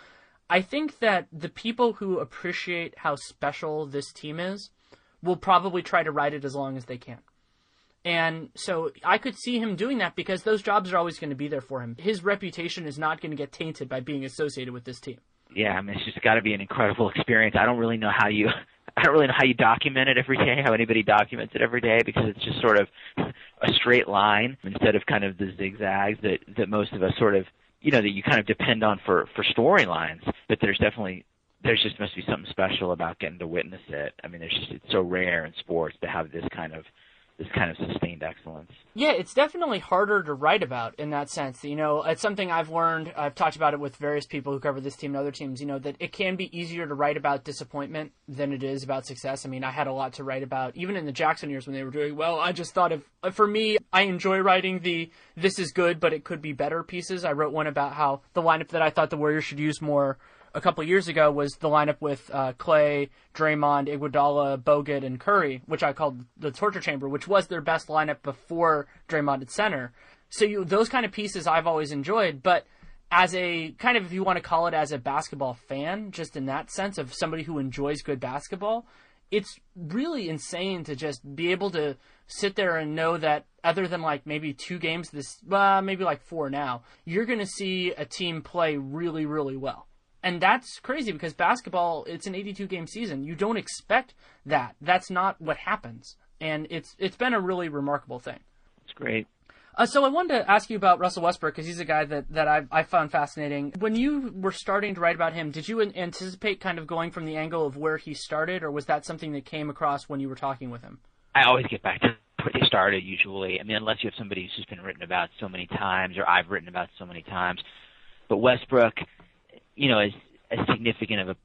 I think that the people who appreciate how special this team is will probably try to ride it as long as they can. And so I could see him doing that because those jobs are always going to be there for him. His reputation is not going to get tainted by being associated with this team. Yeah, I mean it's just got to be an incredible [laughs] experience. I don't really know how you I don't really know how you document it every day, how anybody documents it every day, because it's just sort of a straight line instead of kind of the zigzags that that most of us sort of you know that you kind of depend on for for storylines. But there's definitely there's just must be something special about getting to witness it. I mean, there's just it's so rare in sports to have this kind of this kind of sustained excellence. Yeah, it's definitely harder to write about in that sense. You know, it's something I've learned. I've talked about it with various people who cover this team and other teams. You know, that it can be easier to write about disappointment than it is about success. I mean, I had a lot to write about, even in the Jackson years when they were doing well. I just thought of, for me, I enjoy writing the "this is good, but it could be better" pieces. I wrote one about how the lineup that I thought the Warriors should use more a couple years ago was the lineup with uh, Klay, Draymond, Iguodala, Bogut, and Curry, which I called the torture chamber, which was their best lineup before Draymond at center. So you, those kind of pieces I've always enjoyed, but as a kind of if you want to call it as a basketball fan, just in that sense of somebody who enjoys good basketball, it's really insane to just be able to sit there and know that other than like maybe two games this, maybe like four now, you're going to see a team play really, really well and that's crazy because basketball it's an 82 game season you don't expect that that's not what happens and it's it's been a really remarkable thing it's great uh, so I wanted to ask you about Russell Westbrook because he's a guy that, that I, I found fascinating. When you were starting to write about him, did you anticipate kind of going from the angle of where he started, or was that something that came across when you were talking with him? I always get back to where he started usually. I mean, unless you have somebody who's just been written about so many times, or I've written about so many times. But Westbrook, you know, as as significant of a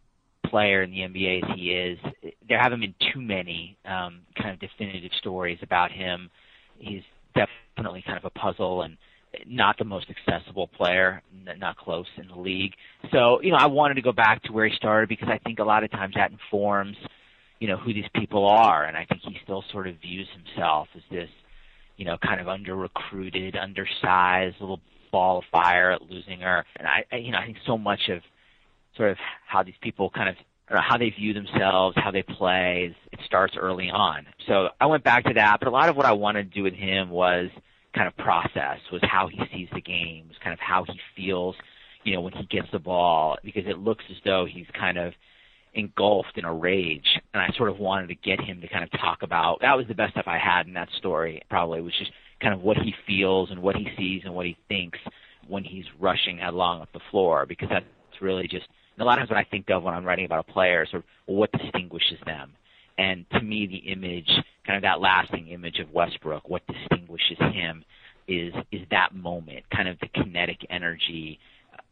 player in the NBA as he is, there haven't been too many um, kind of definitive stories about him. He's definitely kind of a puzzle and not the most accessible player, not close in the league. So, you know, I wanted to go back to where he started because I think a lot of times that informs, you know, who these people are. And I think he still sort of views himself as this, you know, kind of under recruited, undersized little ball of fire at Leuzinger. And I, I you know, I think so much of sort of how these people kind of how they view themselves, how they play. It starts early on. So I went back to that, but a lot of what I wanted to do with him was kind of process, was how he sees the game, was kind of how he feels, you know, when he gets the ball, because it looks as though he's kind of engulfed in a rage. And I sort of wanted to get him to kind of talk about that was the best stuff I had in that story, probably, was just kind of what he feels and what he sees and what he thinks when he's rushing headlong up the floor, because that's really just a lot of times what I think of when I'm writing about a player is sort of what distinguishes them. And to me, the image, kind of that lasting image of Westbrook, what distinguishes him is is that moment, kind of the kinetic energy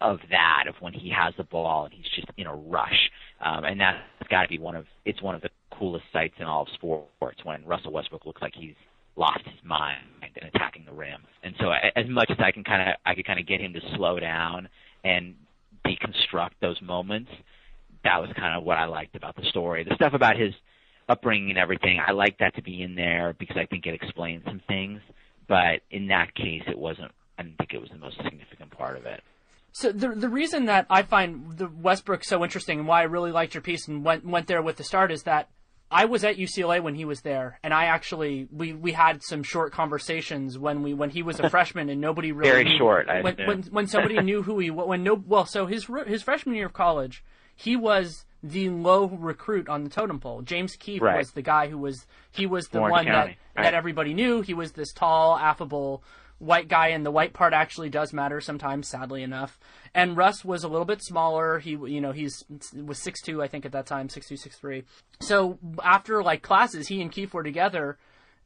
of that, of when he has the ball and he's just in a rush. Um, and that's got to be one of it's one of the coolest sights in all of sports when Russell Westbrook looks like he's lost his mind and attacking the rim. And so, as much as I can kind of I could kind of get him to slow down and deconstruct those moments. That was kind of what I liked about the story. The stuff about his upbringing and everything, I like that to be in there because I think it explains some things. But in that case, it wasn't. I didn't think it was the most significant part of it. So the the reason that I find the Westbrook so interesting and why I really liked your piece and went went there with the start is that I was at UCLA when he was there, and I actually we, we had some short conversations when we when he was a [laughs] freshman and nobody really very knew, short. I when, when when somebody [laughs] knew who he when no well so his his freshman year of college he was the low recruit on the totem pole. James Keefe right. was the guy who was he was the Orange one County. that right. that everybody knew. He was this tall, affable white guy, and the white part actually does matter sometimes, sadly enough. And Russ was a little bit smaller. He, you know, he's was six two, I think, at that time, six two, six three. So after like classes, he and Keefe were together.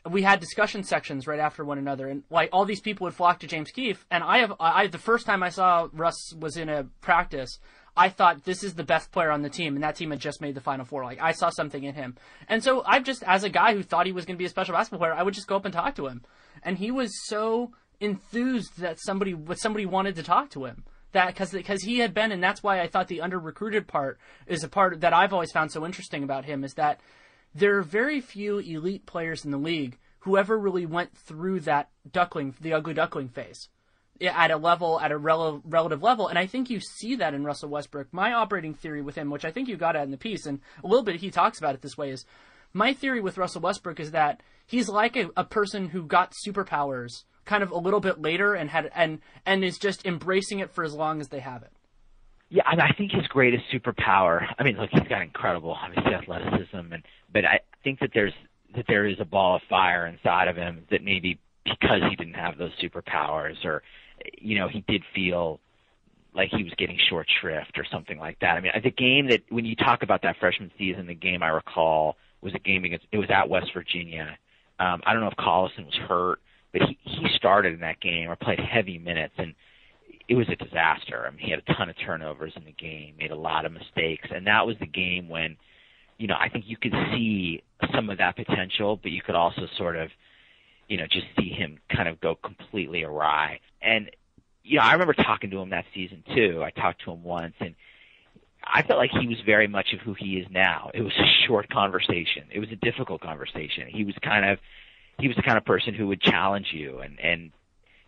We had discussion sections right after one another, and like all these people would flock to James Keefe. And I have, I the first time I saw Russ was in a practice. I thought this is the best player on the team, and that team had just made the Final Four. Like I saw something in him, and so I've just, as a guy who thought he was going to be a special basketball player, I would just go up and talk to him, and he was so enthused that somebody somebody wanted to talk to him that because because he had been and that's why I thought the under recruited part is a part that I've always found so interesting about him is that there are very few elite players in the league who ever really went through that duckling, the ugly duckling phase at a level, at a rel- relative level. And I think you see that in Russell Westbrook. My operating theory with him, which I think you got at in the piece, and a little bit he talks about it this way, is my theory with Russell Westbrook is that he's like a, a person who got superpowers kind of a little bit later and had and and is just embracing it for as long as they have it. Yeah, I, mean, I think his greatest superpower. I mean, look, he's got incredible, obviously, athleticism, and but I think that there's that there is a ball of fire inside of him that maybe because he didn't have those superpowers, or you know, he did feel like he was getting short shrift or something like that. I mean, the game that when you talk about that freshman season, the game I recall was a game against it was at West Virginia. Um, I don't know if Collison was hurt, but he he started in that game or played heavy minutes and it was a disaster. I mean, he had a ton of turnovers in the game, made a lot of mistakes, and that was the game when, you know, I think you could see some of that potential, but you could also sort of, you know, just see him kind of go completely awry. And you know, I remember talking to him that season too. I talked to him once, and I felt like he was very much of who he is now. It was a short conversation. It was a difficult conversation. He was kind of he was the kind of person who would challenge you and and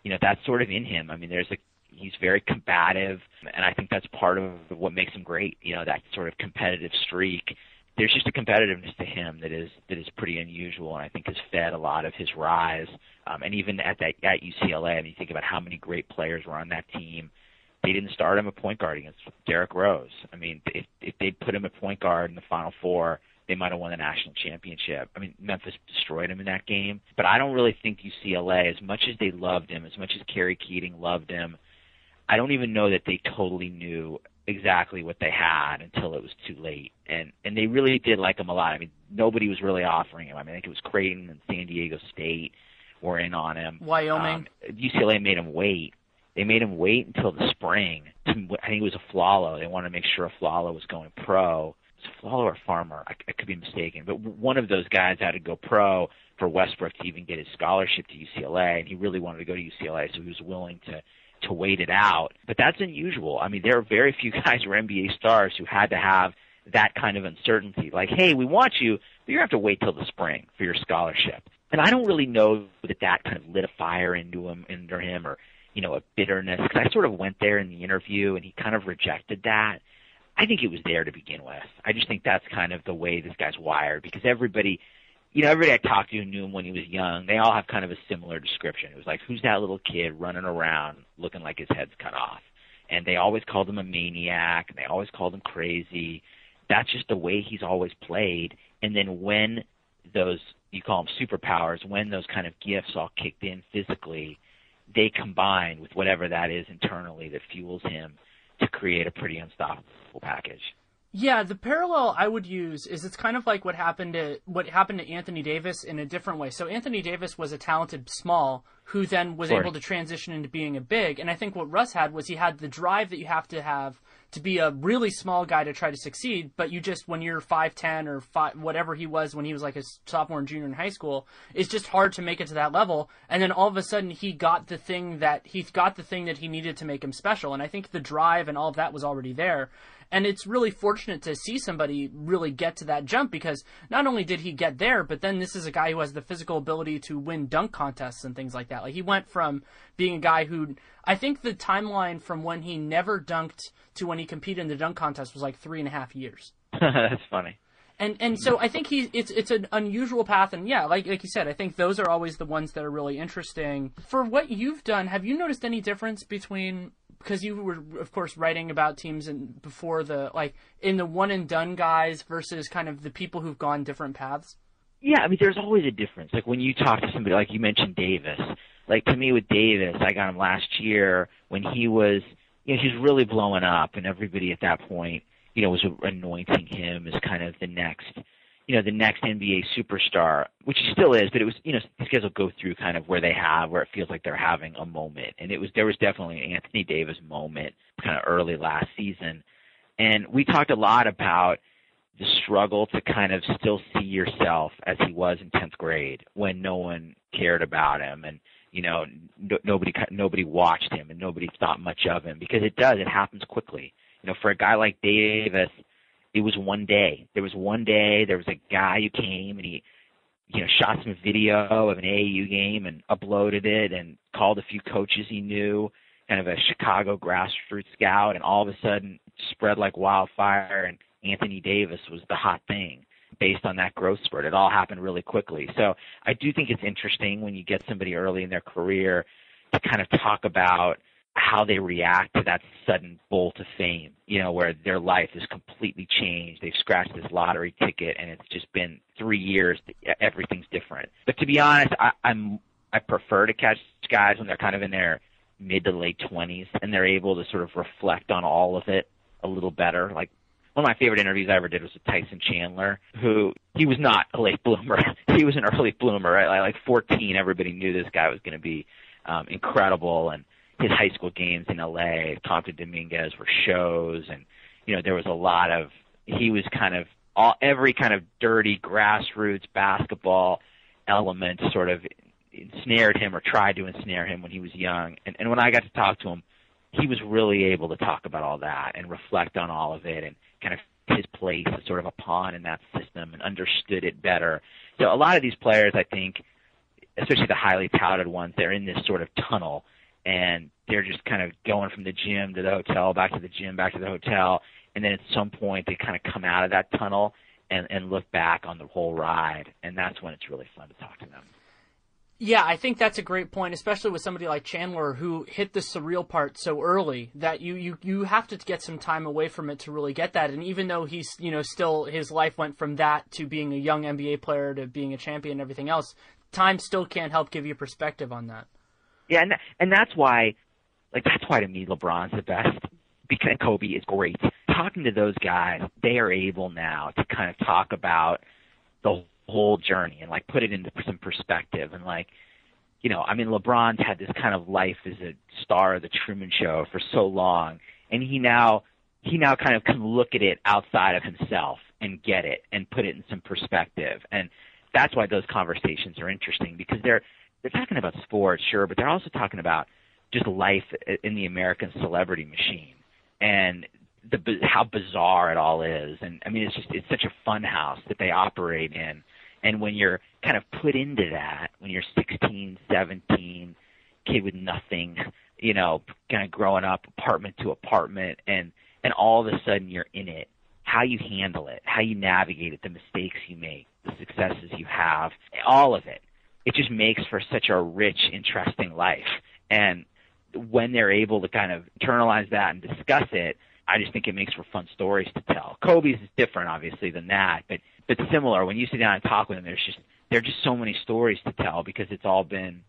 you know that's sort of in him. I mean there's a he's very combative and I think that's part of what makes him great, you know, that sort of competitive streak. There's just a competitiveness to him that is that is pretty unusual and I think has fed a lot of his rise. Um and even at that at UCLA, I mean you think about how many great players were on that team they didn't start him at point guard against Derrick Rose. I mean, if if they'd put him at point guard in the Final Four, they might have won the national championship. I mean, Memphis destroyed him in that game, but I don't really think UCLA, as much as they loved him, as much as Kerry Keating loved him, I don't even know that they totally knew exactly what they had until it was too late. And and they really did like him a lot. I mean, nobody was really offering him. I mean, I think it was Creighton and San Diego State were in on him. Wyoming. Um, UCLA made him wait they made him wait until the spring. To, I think it was a Afflalo. They wanted to make sure a Afflalo was going pro. Afflalo or Farmar? I, I could be mistaken, but one of those guys had to go pro for Westbrook to even get his scholarship to UCLA, and he really wanted to go to UCLA, so he was willing to to wait it out. But that's unusual. I mean, there are very few [laughs] guys who are NBA stars who had to have that kind of uncertainty. Like, hey, we want you, but you have to wait till the spring for your scholarship. And I don't really know that that kind of lit a fire into him, into him, or you know, a bitterness. Because I sort of went there in the interview, and he kind of rejected that. I think it was there to begin with. I just think that's kind of the way this guy's wired because everybody, you know, everybody I talked to who knew him when he was young, they all have kind of a similar description. It was like, who's that little kid running around looking like his head's cut off? And they always called him a maniac, and they always called him crazy. That's just the way he's always played. And then when those, you call them superpowers, when those kind of gifts all kicked in physically, they combine with whatever that is internally that fuels him to create a pretty unstoppable package. Yeah, the parallel I would use is it's kind of like what happened to what happened to Anthony Davis in a different way. So Anthony Davis was a talented small who then was able to transition into being a big, and I think what Russ had was he had the drive that you have to have to be a really small guy to try to succeed, but you just when you're five ten or five whatever he was when he was like a sophomore and junior in high school, it's just hard to make it to that level. And then all of a sudden he got the thing that he got the thing that he needed to make him special. And I think the drive and all of that was already there. And it's really fortunate to see somebody really get to that jump because not only did he get there, but then this is a guy who has the physical ability to win dunk contests and things like that. Like he went from being a guy who I think the timeline from when he never dunked to when he competed in the dunk contest was like three and a half years. [laughs] That's funny. And and so I think he it's it's an unusual path and yeah like like you said I think those are always the ones that are really interesting. For what you've done, have you noticed any difference between because you were of course writing about teams and before the like in the one and done guys versus kind of the people who've gone different paths? Yeah i mean there's always a difference. Like when you talk to somebody like you mentioned davis like to me with davis i got him last year when he was you know he's really blowing up and everybody at that point you know was anointing him as kind of the next you know, the next NBA superstar, which he still is, but it was, you know, these guys will go through kind of where they have, where it feels like they're having a moment. And it was, there was definitely an Anthony Davis moment kind of early last season. And we talked a lot about the struggle to kind of still see yourself as he was in 10th grade when no one cared about him and, you know, no, nobody, nobody watched him and nobody thought much of him because it does, it happens quickly. You know, for a guy like Davis, it was one day. There was one day. There was a guy who came and he, you know, shot some video of an AAU game and uploaded it and called a few coaches he knew, kind of a Chicago grassroots scout, and all of a sudden spread like wildfire. And Anthony Davis was the hot thing based on that growth spurt. It all happened really quickly. So I do think it's interesting when you get somebody early in their career to kind of talk about how they react to that sudden bolt of fame, you know, where their life is completely changed. They've scratched this lottery ticket and it's just been three years. Everything's different. But to be honest, I, I'm, I prefer to catch guys when they're kind of in their mid to late twenties and they're able to sort of reflect on all of it a little better. Like one of my favorite interviews I ever did was with Tyson Chandler, who he was not a late bloomer. [laughs] he was an early bloomer. Right? Like 14, everybody knew this guy was going to be um, incredible and his high school games in LA, Compton Dominguez were shows, and you know there was a lot of he was kind of all every kind of dirty grassroots basketball element sort of ensnared him or tried to ensnare him when he was young. And, and when I got to talk to him, he was really able to talk about all that and reflect on all of it and kind of his place as sort of a pawn in that system and understood it better. So a lot of these players, I think, especially the highly touted ones, they're in this sort of tunnel and they're just kind of going from the gym to the hotel, back to the gym, back to the hotel, and then at some point they kind of come out of that tunnel and and look back on the whole ride, and that's when it's really fun to talk to them. Yeah, I think that's a great point, especially with somebody like Chandler who hit the surreal part so early that you, you, you have to get some time away from it to really get that. And even though he's, you know, still his life went from that to being a young NBA player to being a champion and everything else, time still can't help give you perspective on that. Yeah, and and that's why, like that's why to me LeBron's the best because Kobe is great. Talking to those guys, they are able now to kind of talk about the whole journey and like put it into some perspective and like you know, I mean LeBron's had this kind of life as a star of the Truman Show for so long, and he now he now kind of can look at it outside of himself and get it and put it in some perspective. And that's why those conversations are interesting because they're they're talking about sports, sure, but they're also talking about just life in the American celebrity machine and the how bizarre it all is. And I mean, it's just it's such a fun house that they operate in. And when you're kind of put into that, when you're 16, 17, kid with nothing, you know, kind of growing up apartment to apartment, and and all of a sudden you're in it. How you handle it, how you navigate it, the mistakes you make, the successes you have, all of it it just makes for such a rich, interesting life. And when they're able to kind of internalize that and discuss it, I just think it makes for fun stories to tell. Kobe's is different, obviously, than that, but but similar. When you sit down and talk with them, there's just there are just so many stories to tell because it's all been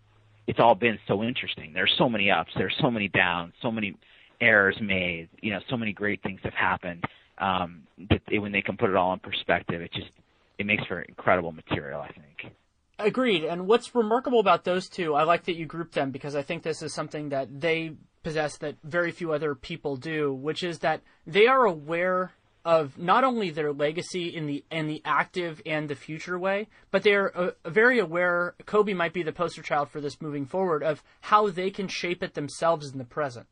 it's all been so interesting. There's so many ups, there's so many downs, so many errors made. You know, so many great things have happened. Um, that it, when they can put it all in perspective, it just it makes for incredible material. I think. Agreed. And what's remarkable about those two, I like that you group them because I think this is something that they possess that very few other people do, which is that they are aware of not only their legacy in the in the active and the future way, but they're uh, very aware. Kobe might be the poster child for this moving forward of how they can shape it themselves in the present.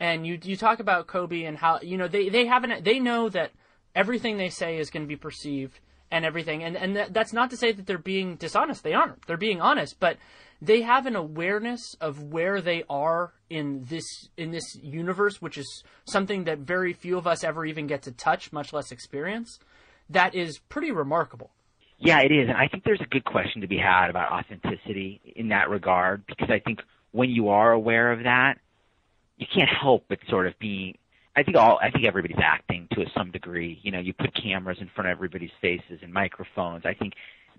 And you you talk about Kobe and how you know they they haven't they know that everything they say is going to be perceived and everything. And and th- that's not to say that they're being dishonest. They aren't. They're being honest, but they have an awareness of where they are in this in this universe, which is something that very few of us ever even get to touch, much less experience. That is pretty remarkable. Yeah, it is. And I think there's a good question to be had about authenticity in that regard because I think when you are aware of that, you can't help but sort of be I think all I think everybody's acting to some degree. You know, you put cameras in front of everybody's faces and microphones. I think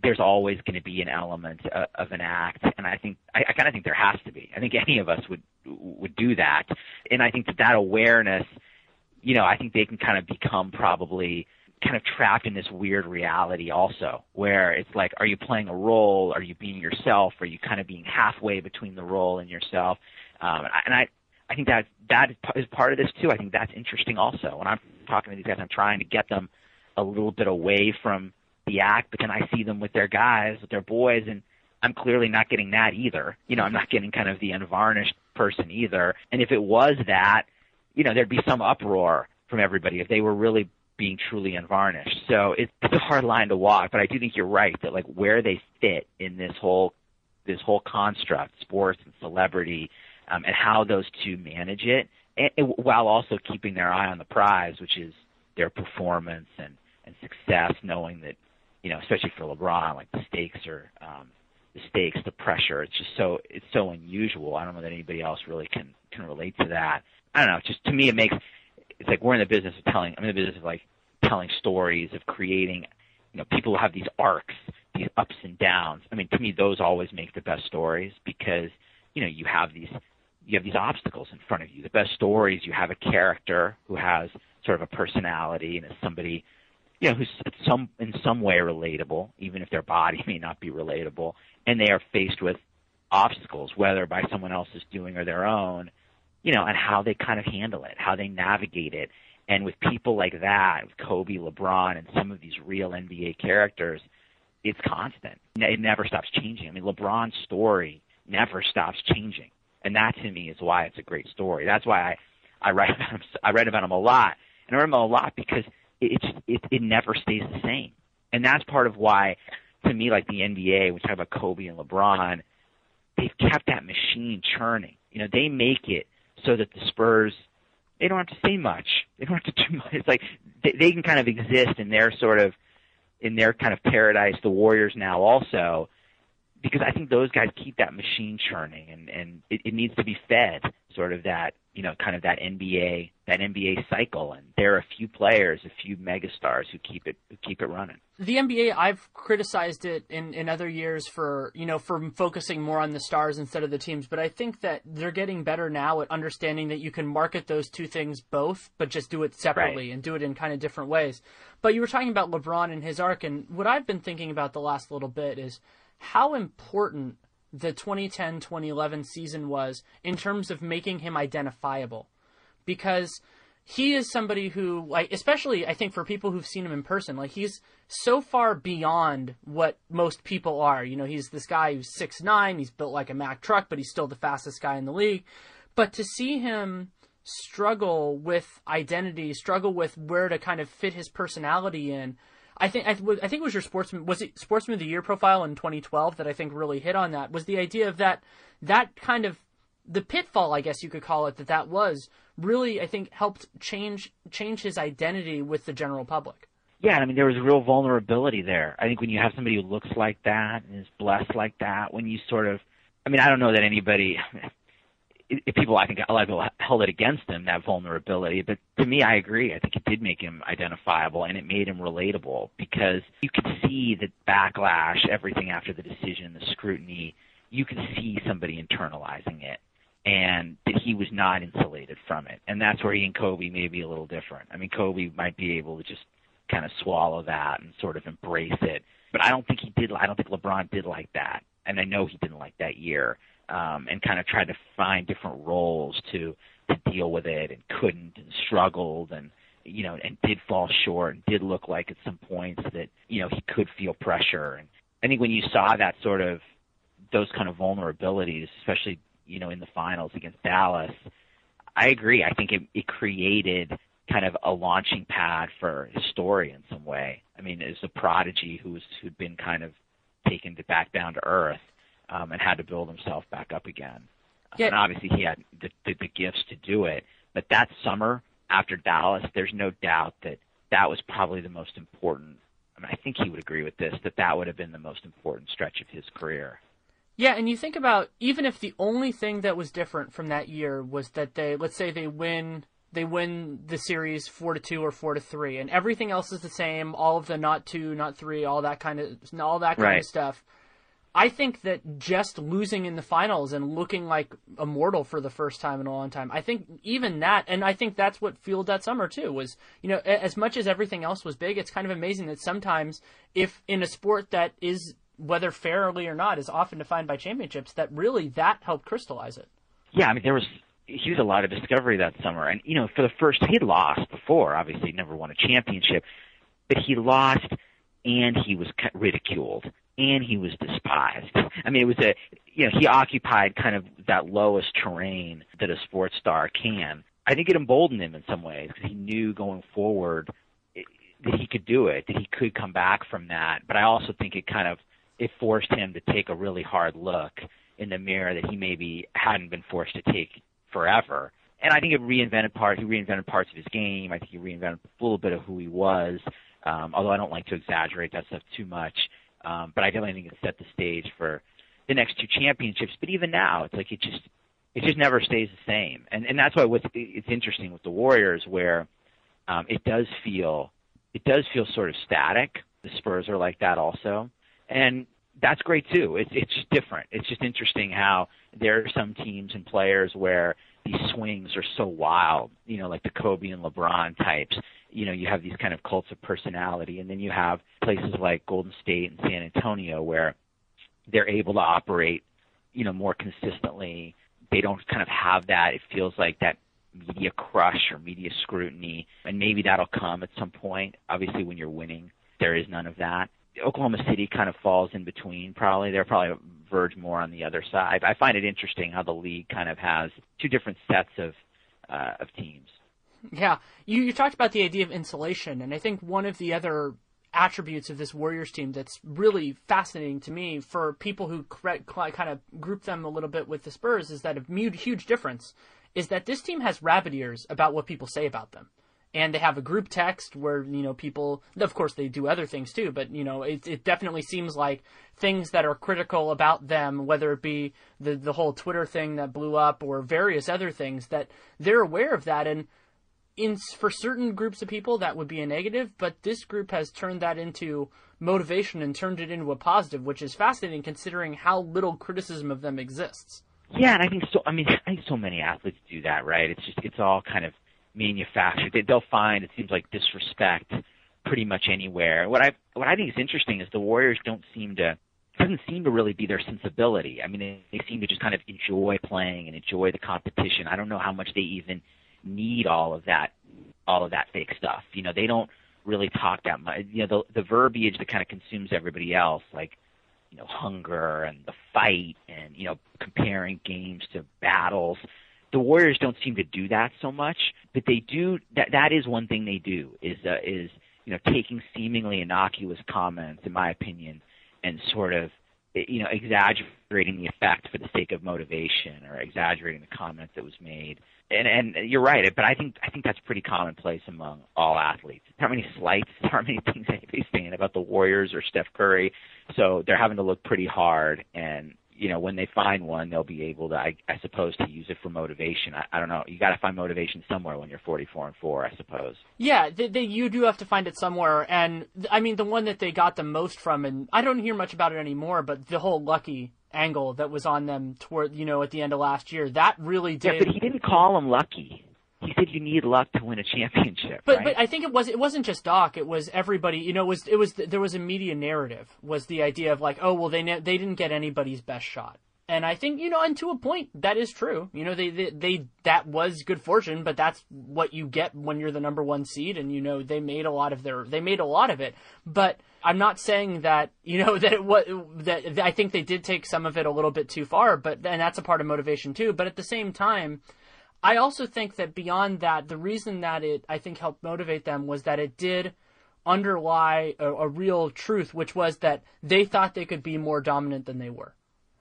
there's always going to be an element of, of an act, and I think I, I kind of think there has to be. I think any of us would would do that, and I think that that awareness, you know, I think they can kind of become probably kind of trapped in this weird reality also where it's like are you playing a role are you being yourself are you kind of being halfway between the role and yourself um, and I, I think that that is part of this too. I think that's interesting also. When I'm talking to these guys, I'm trying to get them a little bit away from the act, but then I see them with their guys, with their boys, and I'm clearly not getting that either. You know, I'm not getting kind of the unvarnished person either. And if it was that, you know, there'd be some uproar from everybody if they were really being truly unvarnished. So it's, it's a hard line to walk, but I do think you're right that like where they fit in this whole this whole construct, sports and celebrity, um, and how those two manage it, and, and while also keeping their eye on the prize, which is their performance and and success, knowing that you know, especially for LeBron, like the stakes are um, the stakes, the pressure. It's just so it's so unusual. I don't know that anybody else really can can relate to that. I don't know. Just to me, it makes it's like we're in the business of telling. I'm in the business of like telling stories of creating. You know, people have these arcs, these ups and downs. I mean, to me, those always make the best stories because you know you have these you have these obstacles in front of you. The best stories, you have a character who has sort of a personality and is somebody you know, who's some in some way relatable, even if their body [laughs] may not be relatable, and they are faced with obstacles, whether by someone else's doing or their own, you know, and how they kind of handle it, how they navigate it. And with people like that, with Kobe, LeBron, and some of these real NBA characters, it's constant. It never stops changing. I mean, LeBron's story never stops changing, and that to me is why it's a great story. That's why I I write [laughs] about him. I write about him a lot, and I write about him a lot because it, it it never stays the same, and that's part of why, to me, like the NBA, we talk about Kobe and LeBron, they've kept that machine churning. You know, they make it so that the Spurs they don't have to say much. They don't have to do much. It's like they, they can kind of exist in their sort of in their kind of paradise. The Warriors now also because I think those guys keep that machine churning and and it, it needs to be fed sort of that you know kind of that NBA that NBA cycle and there are a few players a few megastars who keep it who keep it running. The NBA I've criticized it in in other years for you know for focusing more on the stars instead of the teams but I think that they're getting better now at understanding that you can market those two things both but just do it separately right. and do it in kind of different ways. But you were talking about LeBron and his arc and what I've been thinking about the last little bit is how important the 2010 2011 season was in terms of making him identifiable. Because he is somebody who, like, especially I think for people who've seen him in person, like, he's so far beyond what most people are. You know, he's this guy who's six nine, he's built like a Mack truck, but he's still the fastest guy in the league. But to see him struggle with identity, struggle with where to kind of fit his personality in, I think I, th- I think it was your sportsman was it sportsman of the year profile in 2012 that I think really hit on that was the idea of that that kind of the pitfall I guess you could call it that that was really I think helped change change his identity with the general public. Yeah, I mean there was real vulnerability there. I think when you have somebody who looks like that and is blessed like that, when you sort of I mean I don't know that anybody [laughs] people, I think a lot of people held it against him that vulnerability. But to me, I agree. I think it did make him identifiable and it made him relatable because you could see the backlash, everything after the decision, the scrutiny. You could see somebody internalizing it, and that he was not insulated from it. And that's where he and Kobe may be a little different. I mean, Kobe might be able to just kind of swallow that and sort of embrace it. But I don't think he did. I don't think LeBron did like that, and I know he didn't like that year um, and kind of tried to find different roles to to deal with it and couldn't and struggled and you know and did fall short and did look like at some points that you know he could feel pressure. And I think when you saw that sort of those kind of vulnerabilities especially you know in the finals against Dallas I agree. I think it, it created kind of a launching pad for his story in some way. I mean as a prodigy who's who'd been kind of taken to back down to earth um, and had to build himself back up again. Yeah. And obviously, he had the, the, the gifts to do it. But that summer after Dallas, there's no doubt that that was probably the most important. I mean, I think he would agree with this that that would have been the most important stretch of his career. Yeah, and you think about even if the only thing that was different from that year was that they, let's say, they win they win the series four to two or four to three, and everything else is the same. All of the not two, not three, all that kind of all that kind right. of stuff. I think that just losing in the finals and looking like immortal for the first time in a long time, I think even that, and I think that's what fueled that summer too, was, you know, as much as everything else was big, it's kind of amazing that sometimes if in a sport that is, whether fairly or not, is often defined by championships, that really that helped crystallize it. Yeah, I mean, there was huge a lot of discovery that summer. And, you know, for the first, he'd lost before, obviously, never won a championship, but he lost and he was ridiculed and he was despised. I mean, it was a, you know, he occupied kind of that lowest terrain that a sports star can. I think it emboldened him in some ways because he knew going forward, that he could do it, that he could come back from that. But I also think it kind of it forced him to take a really hard look in the mirror that he maybe hadn't been forced to take forever. And I think it reinvented part. He reinvented parts of his game. I think he reinvented a little bit of who he was. Um, although I don't like to exaggerate that stuff too much. Um, but I definitely think it set the stage for the next two championships. But even now, it's like it just it just never stays the same. And and that's why what's it's interesting with the Warriors where um, it does feel it does feel sort of static. The Spurs are like that also, and that's great too. It's it's just different. It's just interesting how there are some teams and players where these swings are so wild. You know, like the Kobe and LeBron types. You know, you have these kind of cults of personality, and then you have places like Golden State and San Antonio where they're able to operate, you know, more consistently. They don't kind of have that. It feels like that media crush or media scrutiny, and maybe that'll come at some point. Obviously, when you're winning, there is none of that. Oklahoma City kind of falls in between. Probably they're probably verge more on the other side. I find it interesting how the league kind of has two different sets of uh, of teams. Yeah, you you talked about the idea of insulation, and I think one of the other attributes of this Warriors team that's really fascinating to me for people who kind of group them a little bit with the Spurs is that a huge difference is that this team has rabbit ears about what people say about them. And they have a group text where, you know, people, of course they do other things too, but, you know, it, it definitely seems like things that are critical about them, whether it be the, the whole Twitter thing that blew up or various other things, that they're aware of that. And in for certain groups of people that would be a negative, but this group has turned that into motivation and turned it into a positive, which is fascinating considering how little criticism of them exists. Yeah, and I think so. I mean, [laughs] I think so many athletes do that, right? It's just it's all kind of manufactured. They, they'll find it seems like disrespect pretty much anywhere. What I what I think is interesting is the Warriors don't seem to doesn't seem to really be their sensibility. I mean, they, they seem to just kind of enjoy playing and enjoy the competition. I don't know how much they even need all of that all of that fake stuff. You know, they don't really talk that much. You know, the the verbiage that kind of consumes everybody else, like you know, hunger and the fight, and you know, comparing games to battles. The Warriors don't seem to do that so much, but they do. That that is one thing they do is uh, is you know taking seemingly innocuous comments, in my opinion, and sort of you know exaggerating the effect for the sake of motivation or exaggerating the comment that was made and and you're right, but I think I think that's pretty commonplace among all athletes. How many slights, [laughs] how many things anybody's saying about the Warriors or Steph Curry, so they're having to look pretty hard. And you know, when they find one, they'll be able to, I, I suppose, to use it for motivation. I, I don't know. You got to find motivation somewhere when you're 44 and four, I suppose. Yeah, they, they, you do have to find it somewhere. And I mean, the one that they got the most from, and I don't hear much about it anymore, but the whole lucky angle that was on them toward you know at the end of last year. That really did. Yeah, but he didn't call him lucky. He said you need luck to win a championship. But right? but I think it was it wasn't just Doc. It was everybody. You know, it was it was there was a media narrative. Was the idea of like, oh well, they they didn't get anybody's best shot. And I think you know, and to a point, that is true. You know, they, they they that was good fortune, but that's what you get when you're the number one seed, and you know they made a lot of their they made a lot of it. But I'm not saying that [laughs] you know that it was that I think they did take some of it a little bit too far, but and that's a part of motivation too. But at the same time, I also think that beyond that, the reason that it I think helped motivate them was that it did underlie a, a real truth, which was that they thought they could be more dominant than they were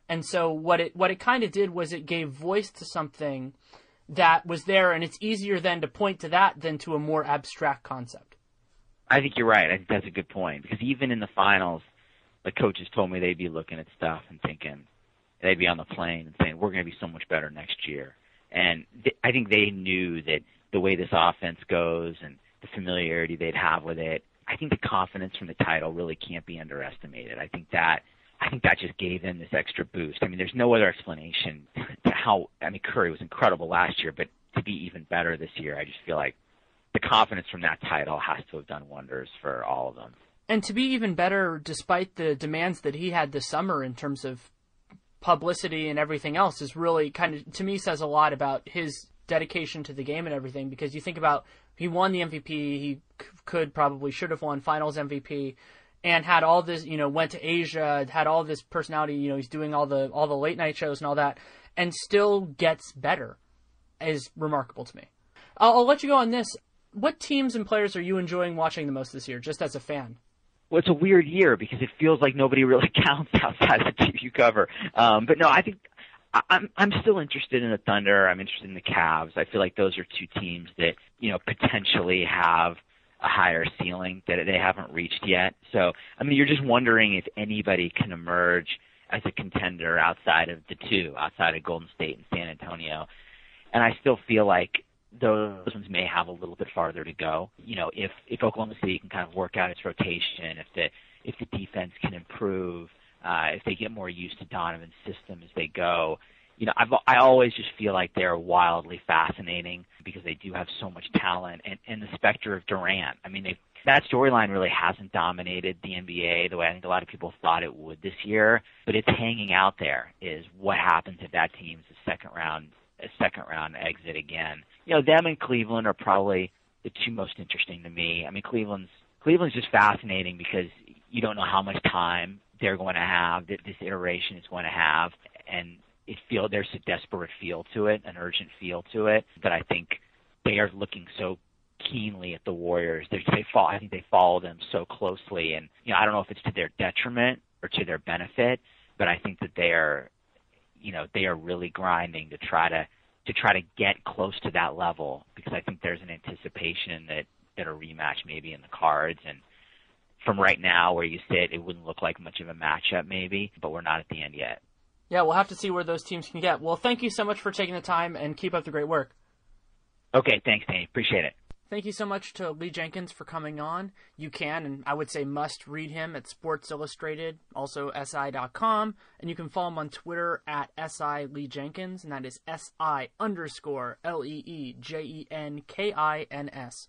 and so what it what it kind of did was it gave voice to something that was there, and it's easier then to point to that than to a more abstract concept. I think you're right. I think that's a good point because even in the finals, the coaches told me they'd be looking at stuff and thinking they'd be on the plane and saying we're going to be so much better next year. And th- I think they knew that the way this offense goes and the familiarity they'd have with it, I think the confidence from the title really can't be underestimated. I think that I think that just gave them this extra boost. I mean, there's no other explanation to how. I mean, Curry was incredible last year, but to be even better this year, I just feel like the confidence from that title has to have done wonders for all of them. And to be even better, despite the demands that he had this summer in terms of publicity and everything else, is really kind of to me says a lot about his dedication to the game and everything. Because you think about he won the MVP, he could probably should have won Finals MVP and had all this, you know, went to Asia, had all this personality, you know, he's doing all the all the late night shows and all that, and still gets better, is remarkable to me. I'll, I'll let you go on this. what teams and players are you enjoying watching the most this year, just as a fan? Well, it's a weird year because it feels like nobody really [laughs] counts outside of the team you cover. Um, but no, I think I'm I'm still interested in the Thunder. I'm interested in the Cavs. I feel like those are two teams that you know potentially have a higher ceiling that they haven't reached yet. So I mean, you're just wondering if anybody can emerge as a contender outside of the two, outside of Golden State and San Antonio. And I still feel like those ones may have a little bit farther to go. You know, if if Oklahoma City can kind of work out its rotation, if the if the defense can improve, uh, if they get more used to Donovan's system as they go, you know, I've I always just feel like they're wildly fascinating because they do have so much talent and and the specter of Durant. I mean, they that storyline really hasn't dominated the NBA the way I think a lot of people thought it would this year, but it's hanging out there. Is what happens if that team's a second round a second round exit again? You know, them and Cleveland are probably the two most interesting to me. I mean, Cleveland's Cleveland's just fascinating because you don't know how much time they're going to have, that this iteration is going to have, and it feel there's a desperate feel to it, an urgent feel to it that I think they are looking so keenly at the Warriors. They, they fall, I think they follow them so closely, and you know I don't know if it's to their detriment or to their benefit, but I think that they are, you know, they are really grinding to try to to try to get close to that level because I think there's an anticipation that that a rematch may be in the cards and from right now where you sit it wouldn't look like much of a matchup maybe but we're not at the end yet yeah, we'll have to see where those teams can get. Well, thank you so much for taking the time and keep up the great work. Okay, thanks, Danny. Appreciate it. Thank you so much to Lee Jenkins for coming on. You can, and I would say must, read him at Sports Illustrated, also SI.com, and you can follow him on Twitter at SI Lee Jenkins, and that is SI underscore L E E J E N K I N S.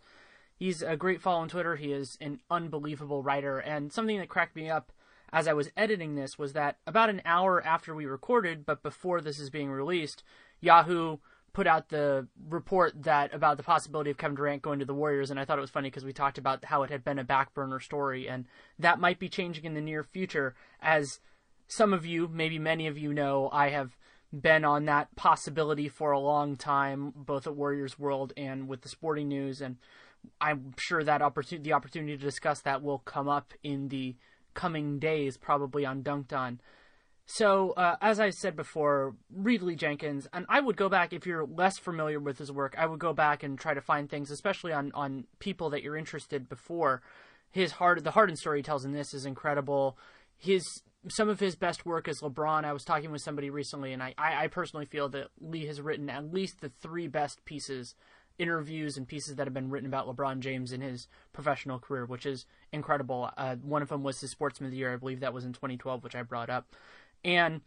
He's a great follow on Twitter. He is an unbelievable writer, and something that cracked me up as I was editing this was that about an hour after we recorded, but before this is being released, Yahoo put out the report that about the possibility of Kevin Durant going to the Warriors, and I thought it was funny because we talked about how it had been a back burner story, and that might be changing in the near future. As some of you, maybe many of you know, I have been on that possibility for a long time, both at Warriors World and with the Sporting News, and I'm sure that opportunity, the opportunity to discuss that will come up in the coming days, probably on Dunked On. So, uh, as I said before, read Lee Jenkins, and I would go back if you're less familiar with his work. I would go back and try to find things, especially on on people that you're interested before. His hard, the Harden story he tells in this is incredible. His some of his best work is LeBron. I was talking with somebody recently, and I, I, I personally feel that Lee has written at least the three best pieces interviews and pieces that have been written about LeBron James in his professional career, which is incredible. Uh, one of them was his Sportsman of the Year. I believe that was in 2012, which I brought up. And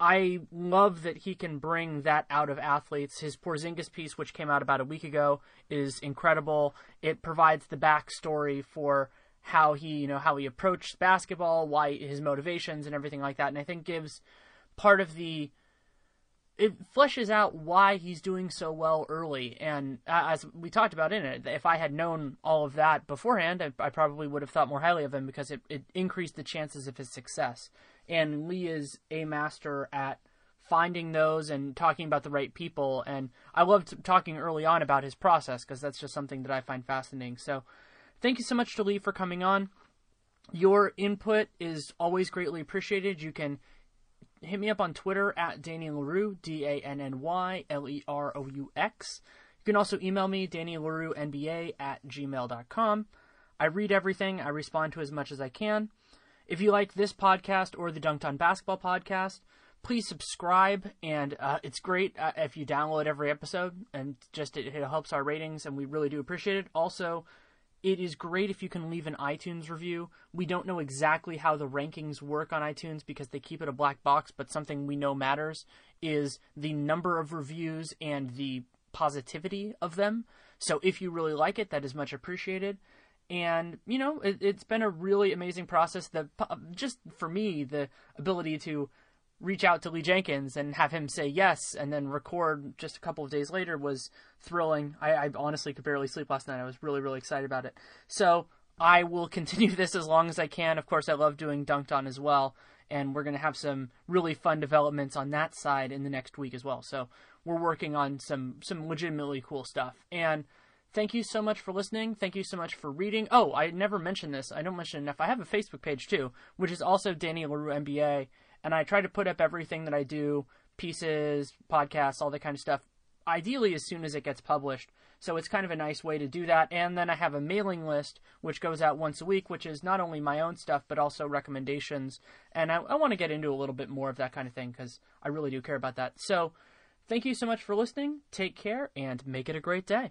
I love that he can bring that out of athletes. His Porzingis piece, which came out about a week ago, is incredible. It provides the backstory for how he, you know, how he approached basketball, why his motivations and everything like that, and I think gives part of the it fleshes out why he's doing so well early. And as we talked about in it, if I had known all of that beforehand, I, I, probably would have thought more highly of him because it, it increased the chances of his success. And Lee is a master at finding those and talking about the right people. And I loved talking early on about his process because that's just something that I find fascinating. So thank you so much to Lee for coming on. Your input is always greatly appreciated. You can hit me up on Twitter at Danny Leroux, D A N N Y L E R O U X. You can also email me, Danny Leroux NBA at gmail.com. I read everything, I respond to as much as I can. If you like this podcast or the Dunked on Basketball podcast, please subscribe. And uh, it's great uh, if you download every episode, and just it, it helps our ratings, and we really do appreciate it. Also, it is great if you can leave an iTunes review. We don't know exactly how the rankings work on iTunes because they keep it a black box, but something we know matters is the number of reviews and the positivity of them. So if you really like it, that is much appreciated. And you know, it, has been a really amazing process. The uh, just for me, the ability to reach out to Lee Jenkins and have him say yes and then record just a couple of days later was thrilling. I, I, honestly could barely sleep last night. I was really, really excited about it. So I will continue [laughs] this as long as I can. Of course, I love doing Dunked On as well. And we're going to have some really fun developments on that side in the next week as well. So we're working on some, some legitimately cool stuff. And thank you so much for listening. Thank you so much for reading. Oh, I never mentioned this. I don't mention enough. I have a Facebook page too, which is also Danny Leroux NBA, and I try to put up everything that I do, pieces, podcasts, all that kind of stuff. Ideally, as soon as it gets published. So it's kind of a nice way to do that. And then I have a mailing list which goes out once a week, which is not only my own stuff but also recommendations. And I, I want to get into a little bit more of that kind of thing because I really do care about that. So thank you so much for listening. Take care and make it a great day.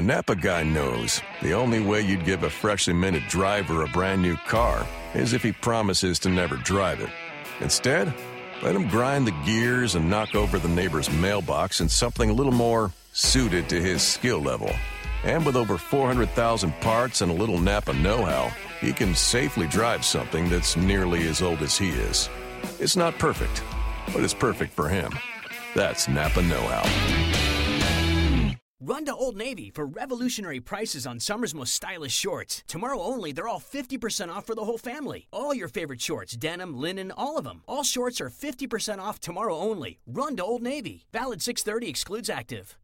A Napa guy knows the only way you'd give a freshly minted driver a brand new car is if he promises to never drive it. Instead, let him grind the gears and knock over the neighbor's mailbox in something a little more suited to his skill level. And with over 400,000 parts and a little Napa know how, he can safely drive something that's nearly as old as he is. It's not perfect, but it's perfect for him. That's Napa Know How. Run to Old Navy for revolutionary prices on summer's most stylish shorts. Tomorrow only, they're all 50% off for the whole family. All your favorite shorts, denim, linen, all of them. All shorts are 50% off tomorrow only. Run to Old Navy. Valid 630 excludes active.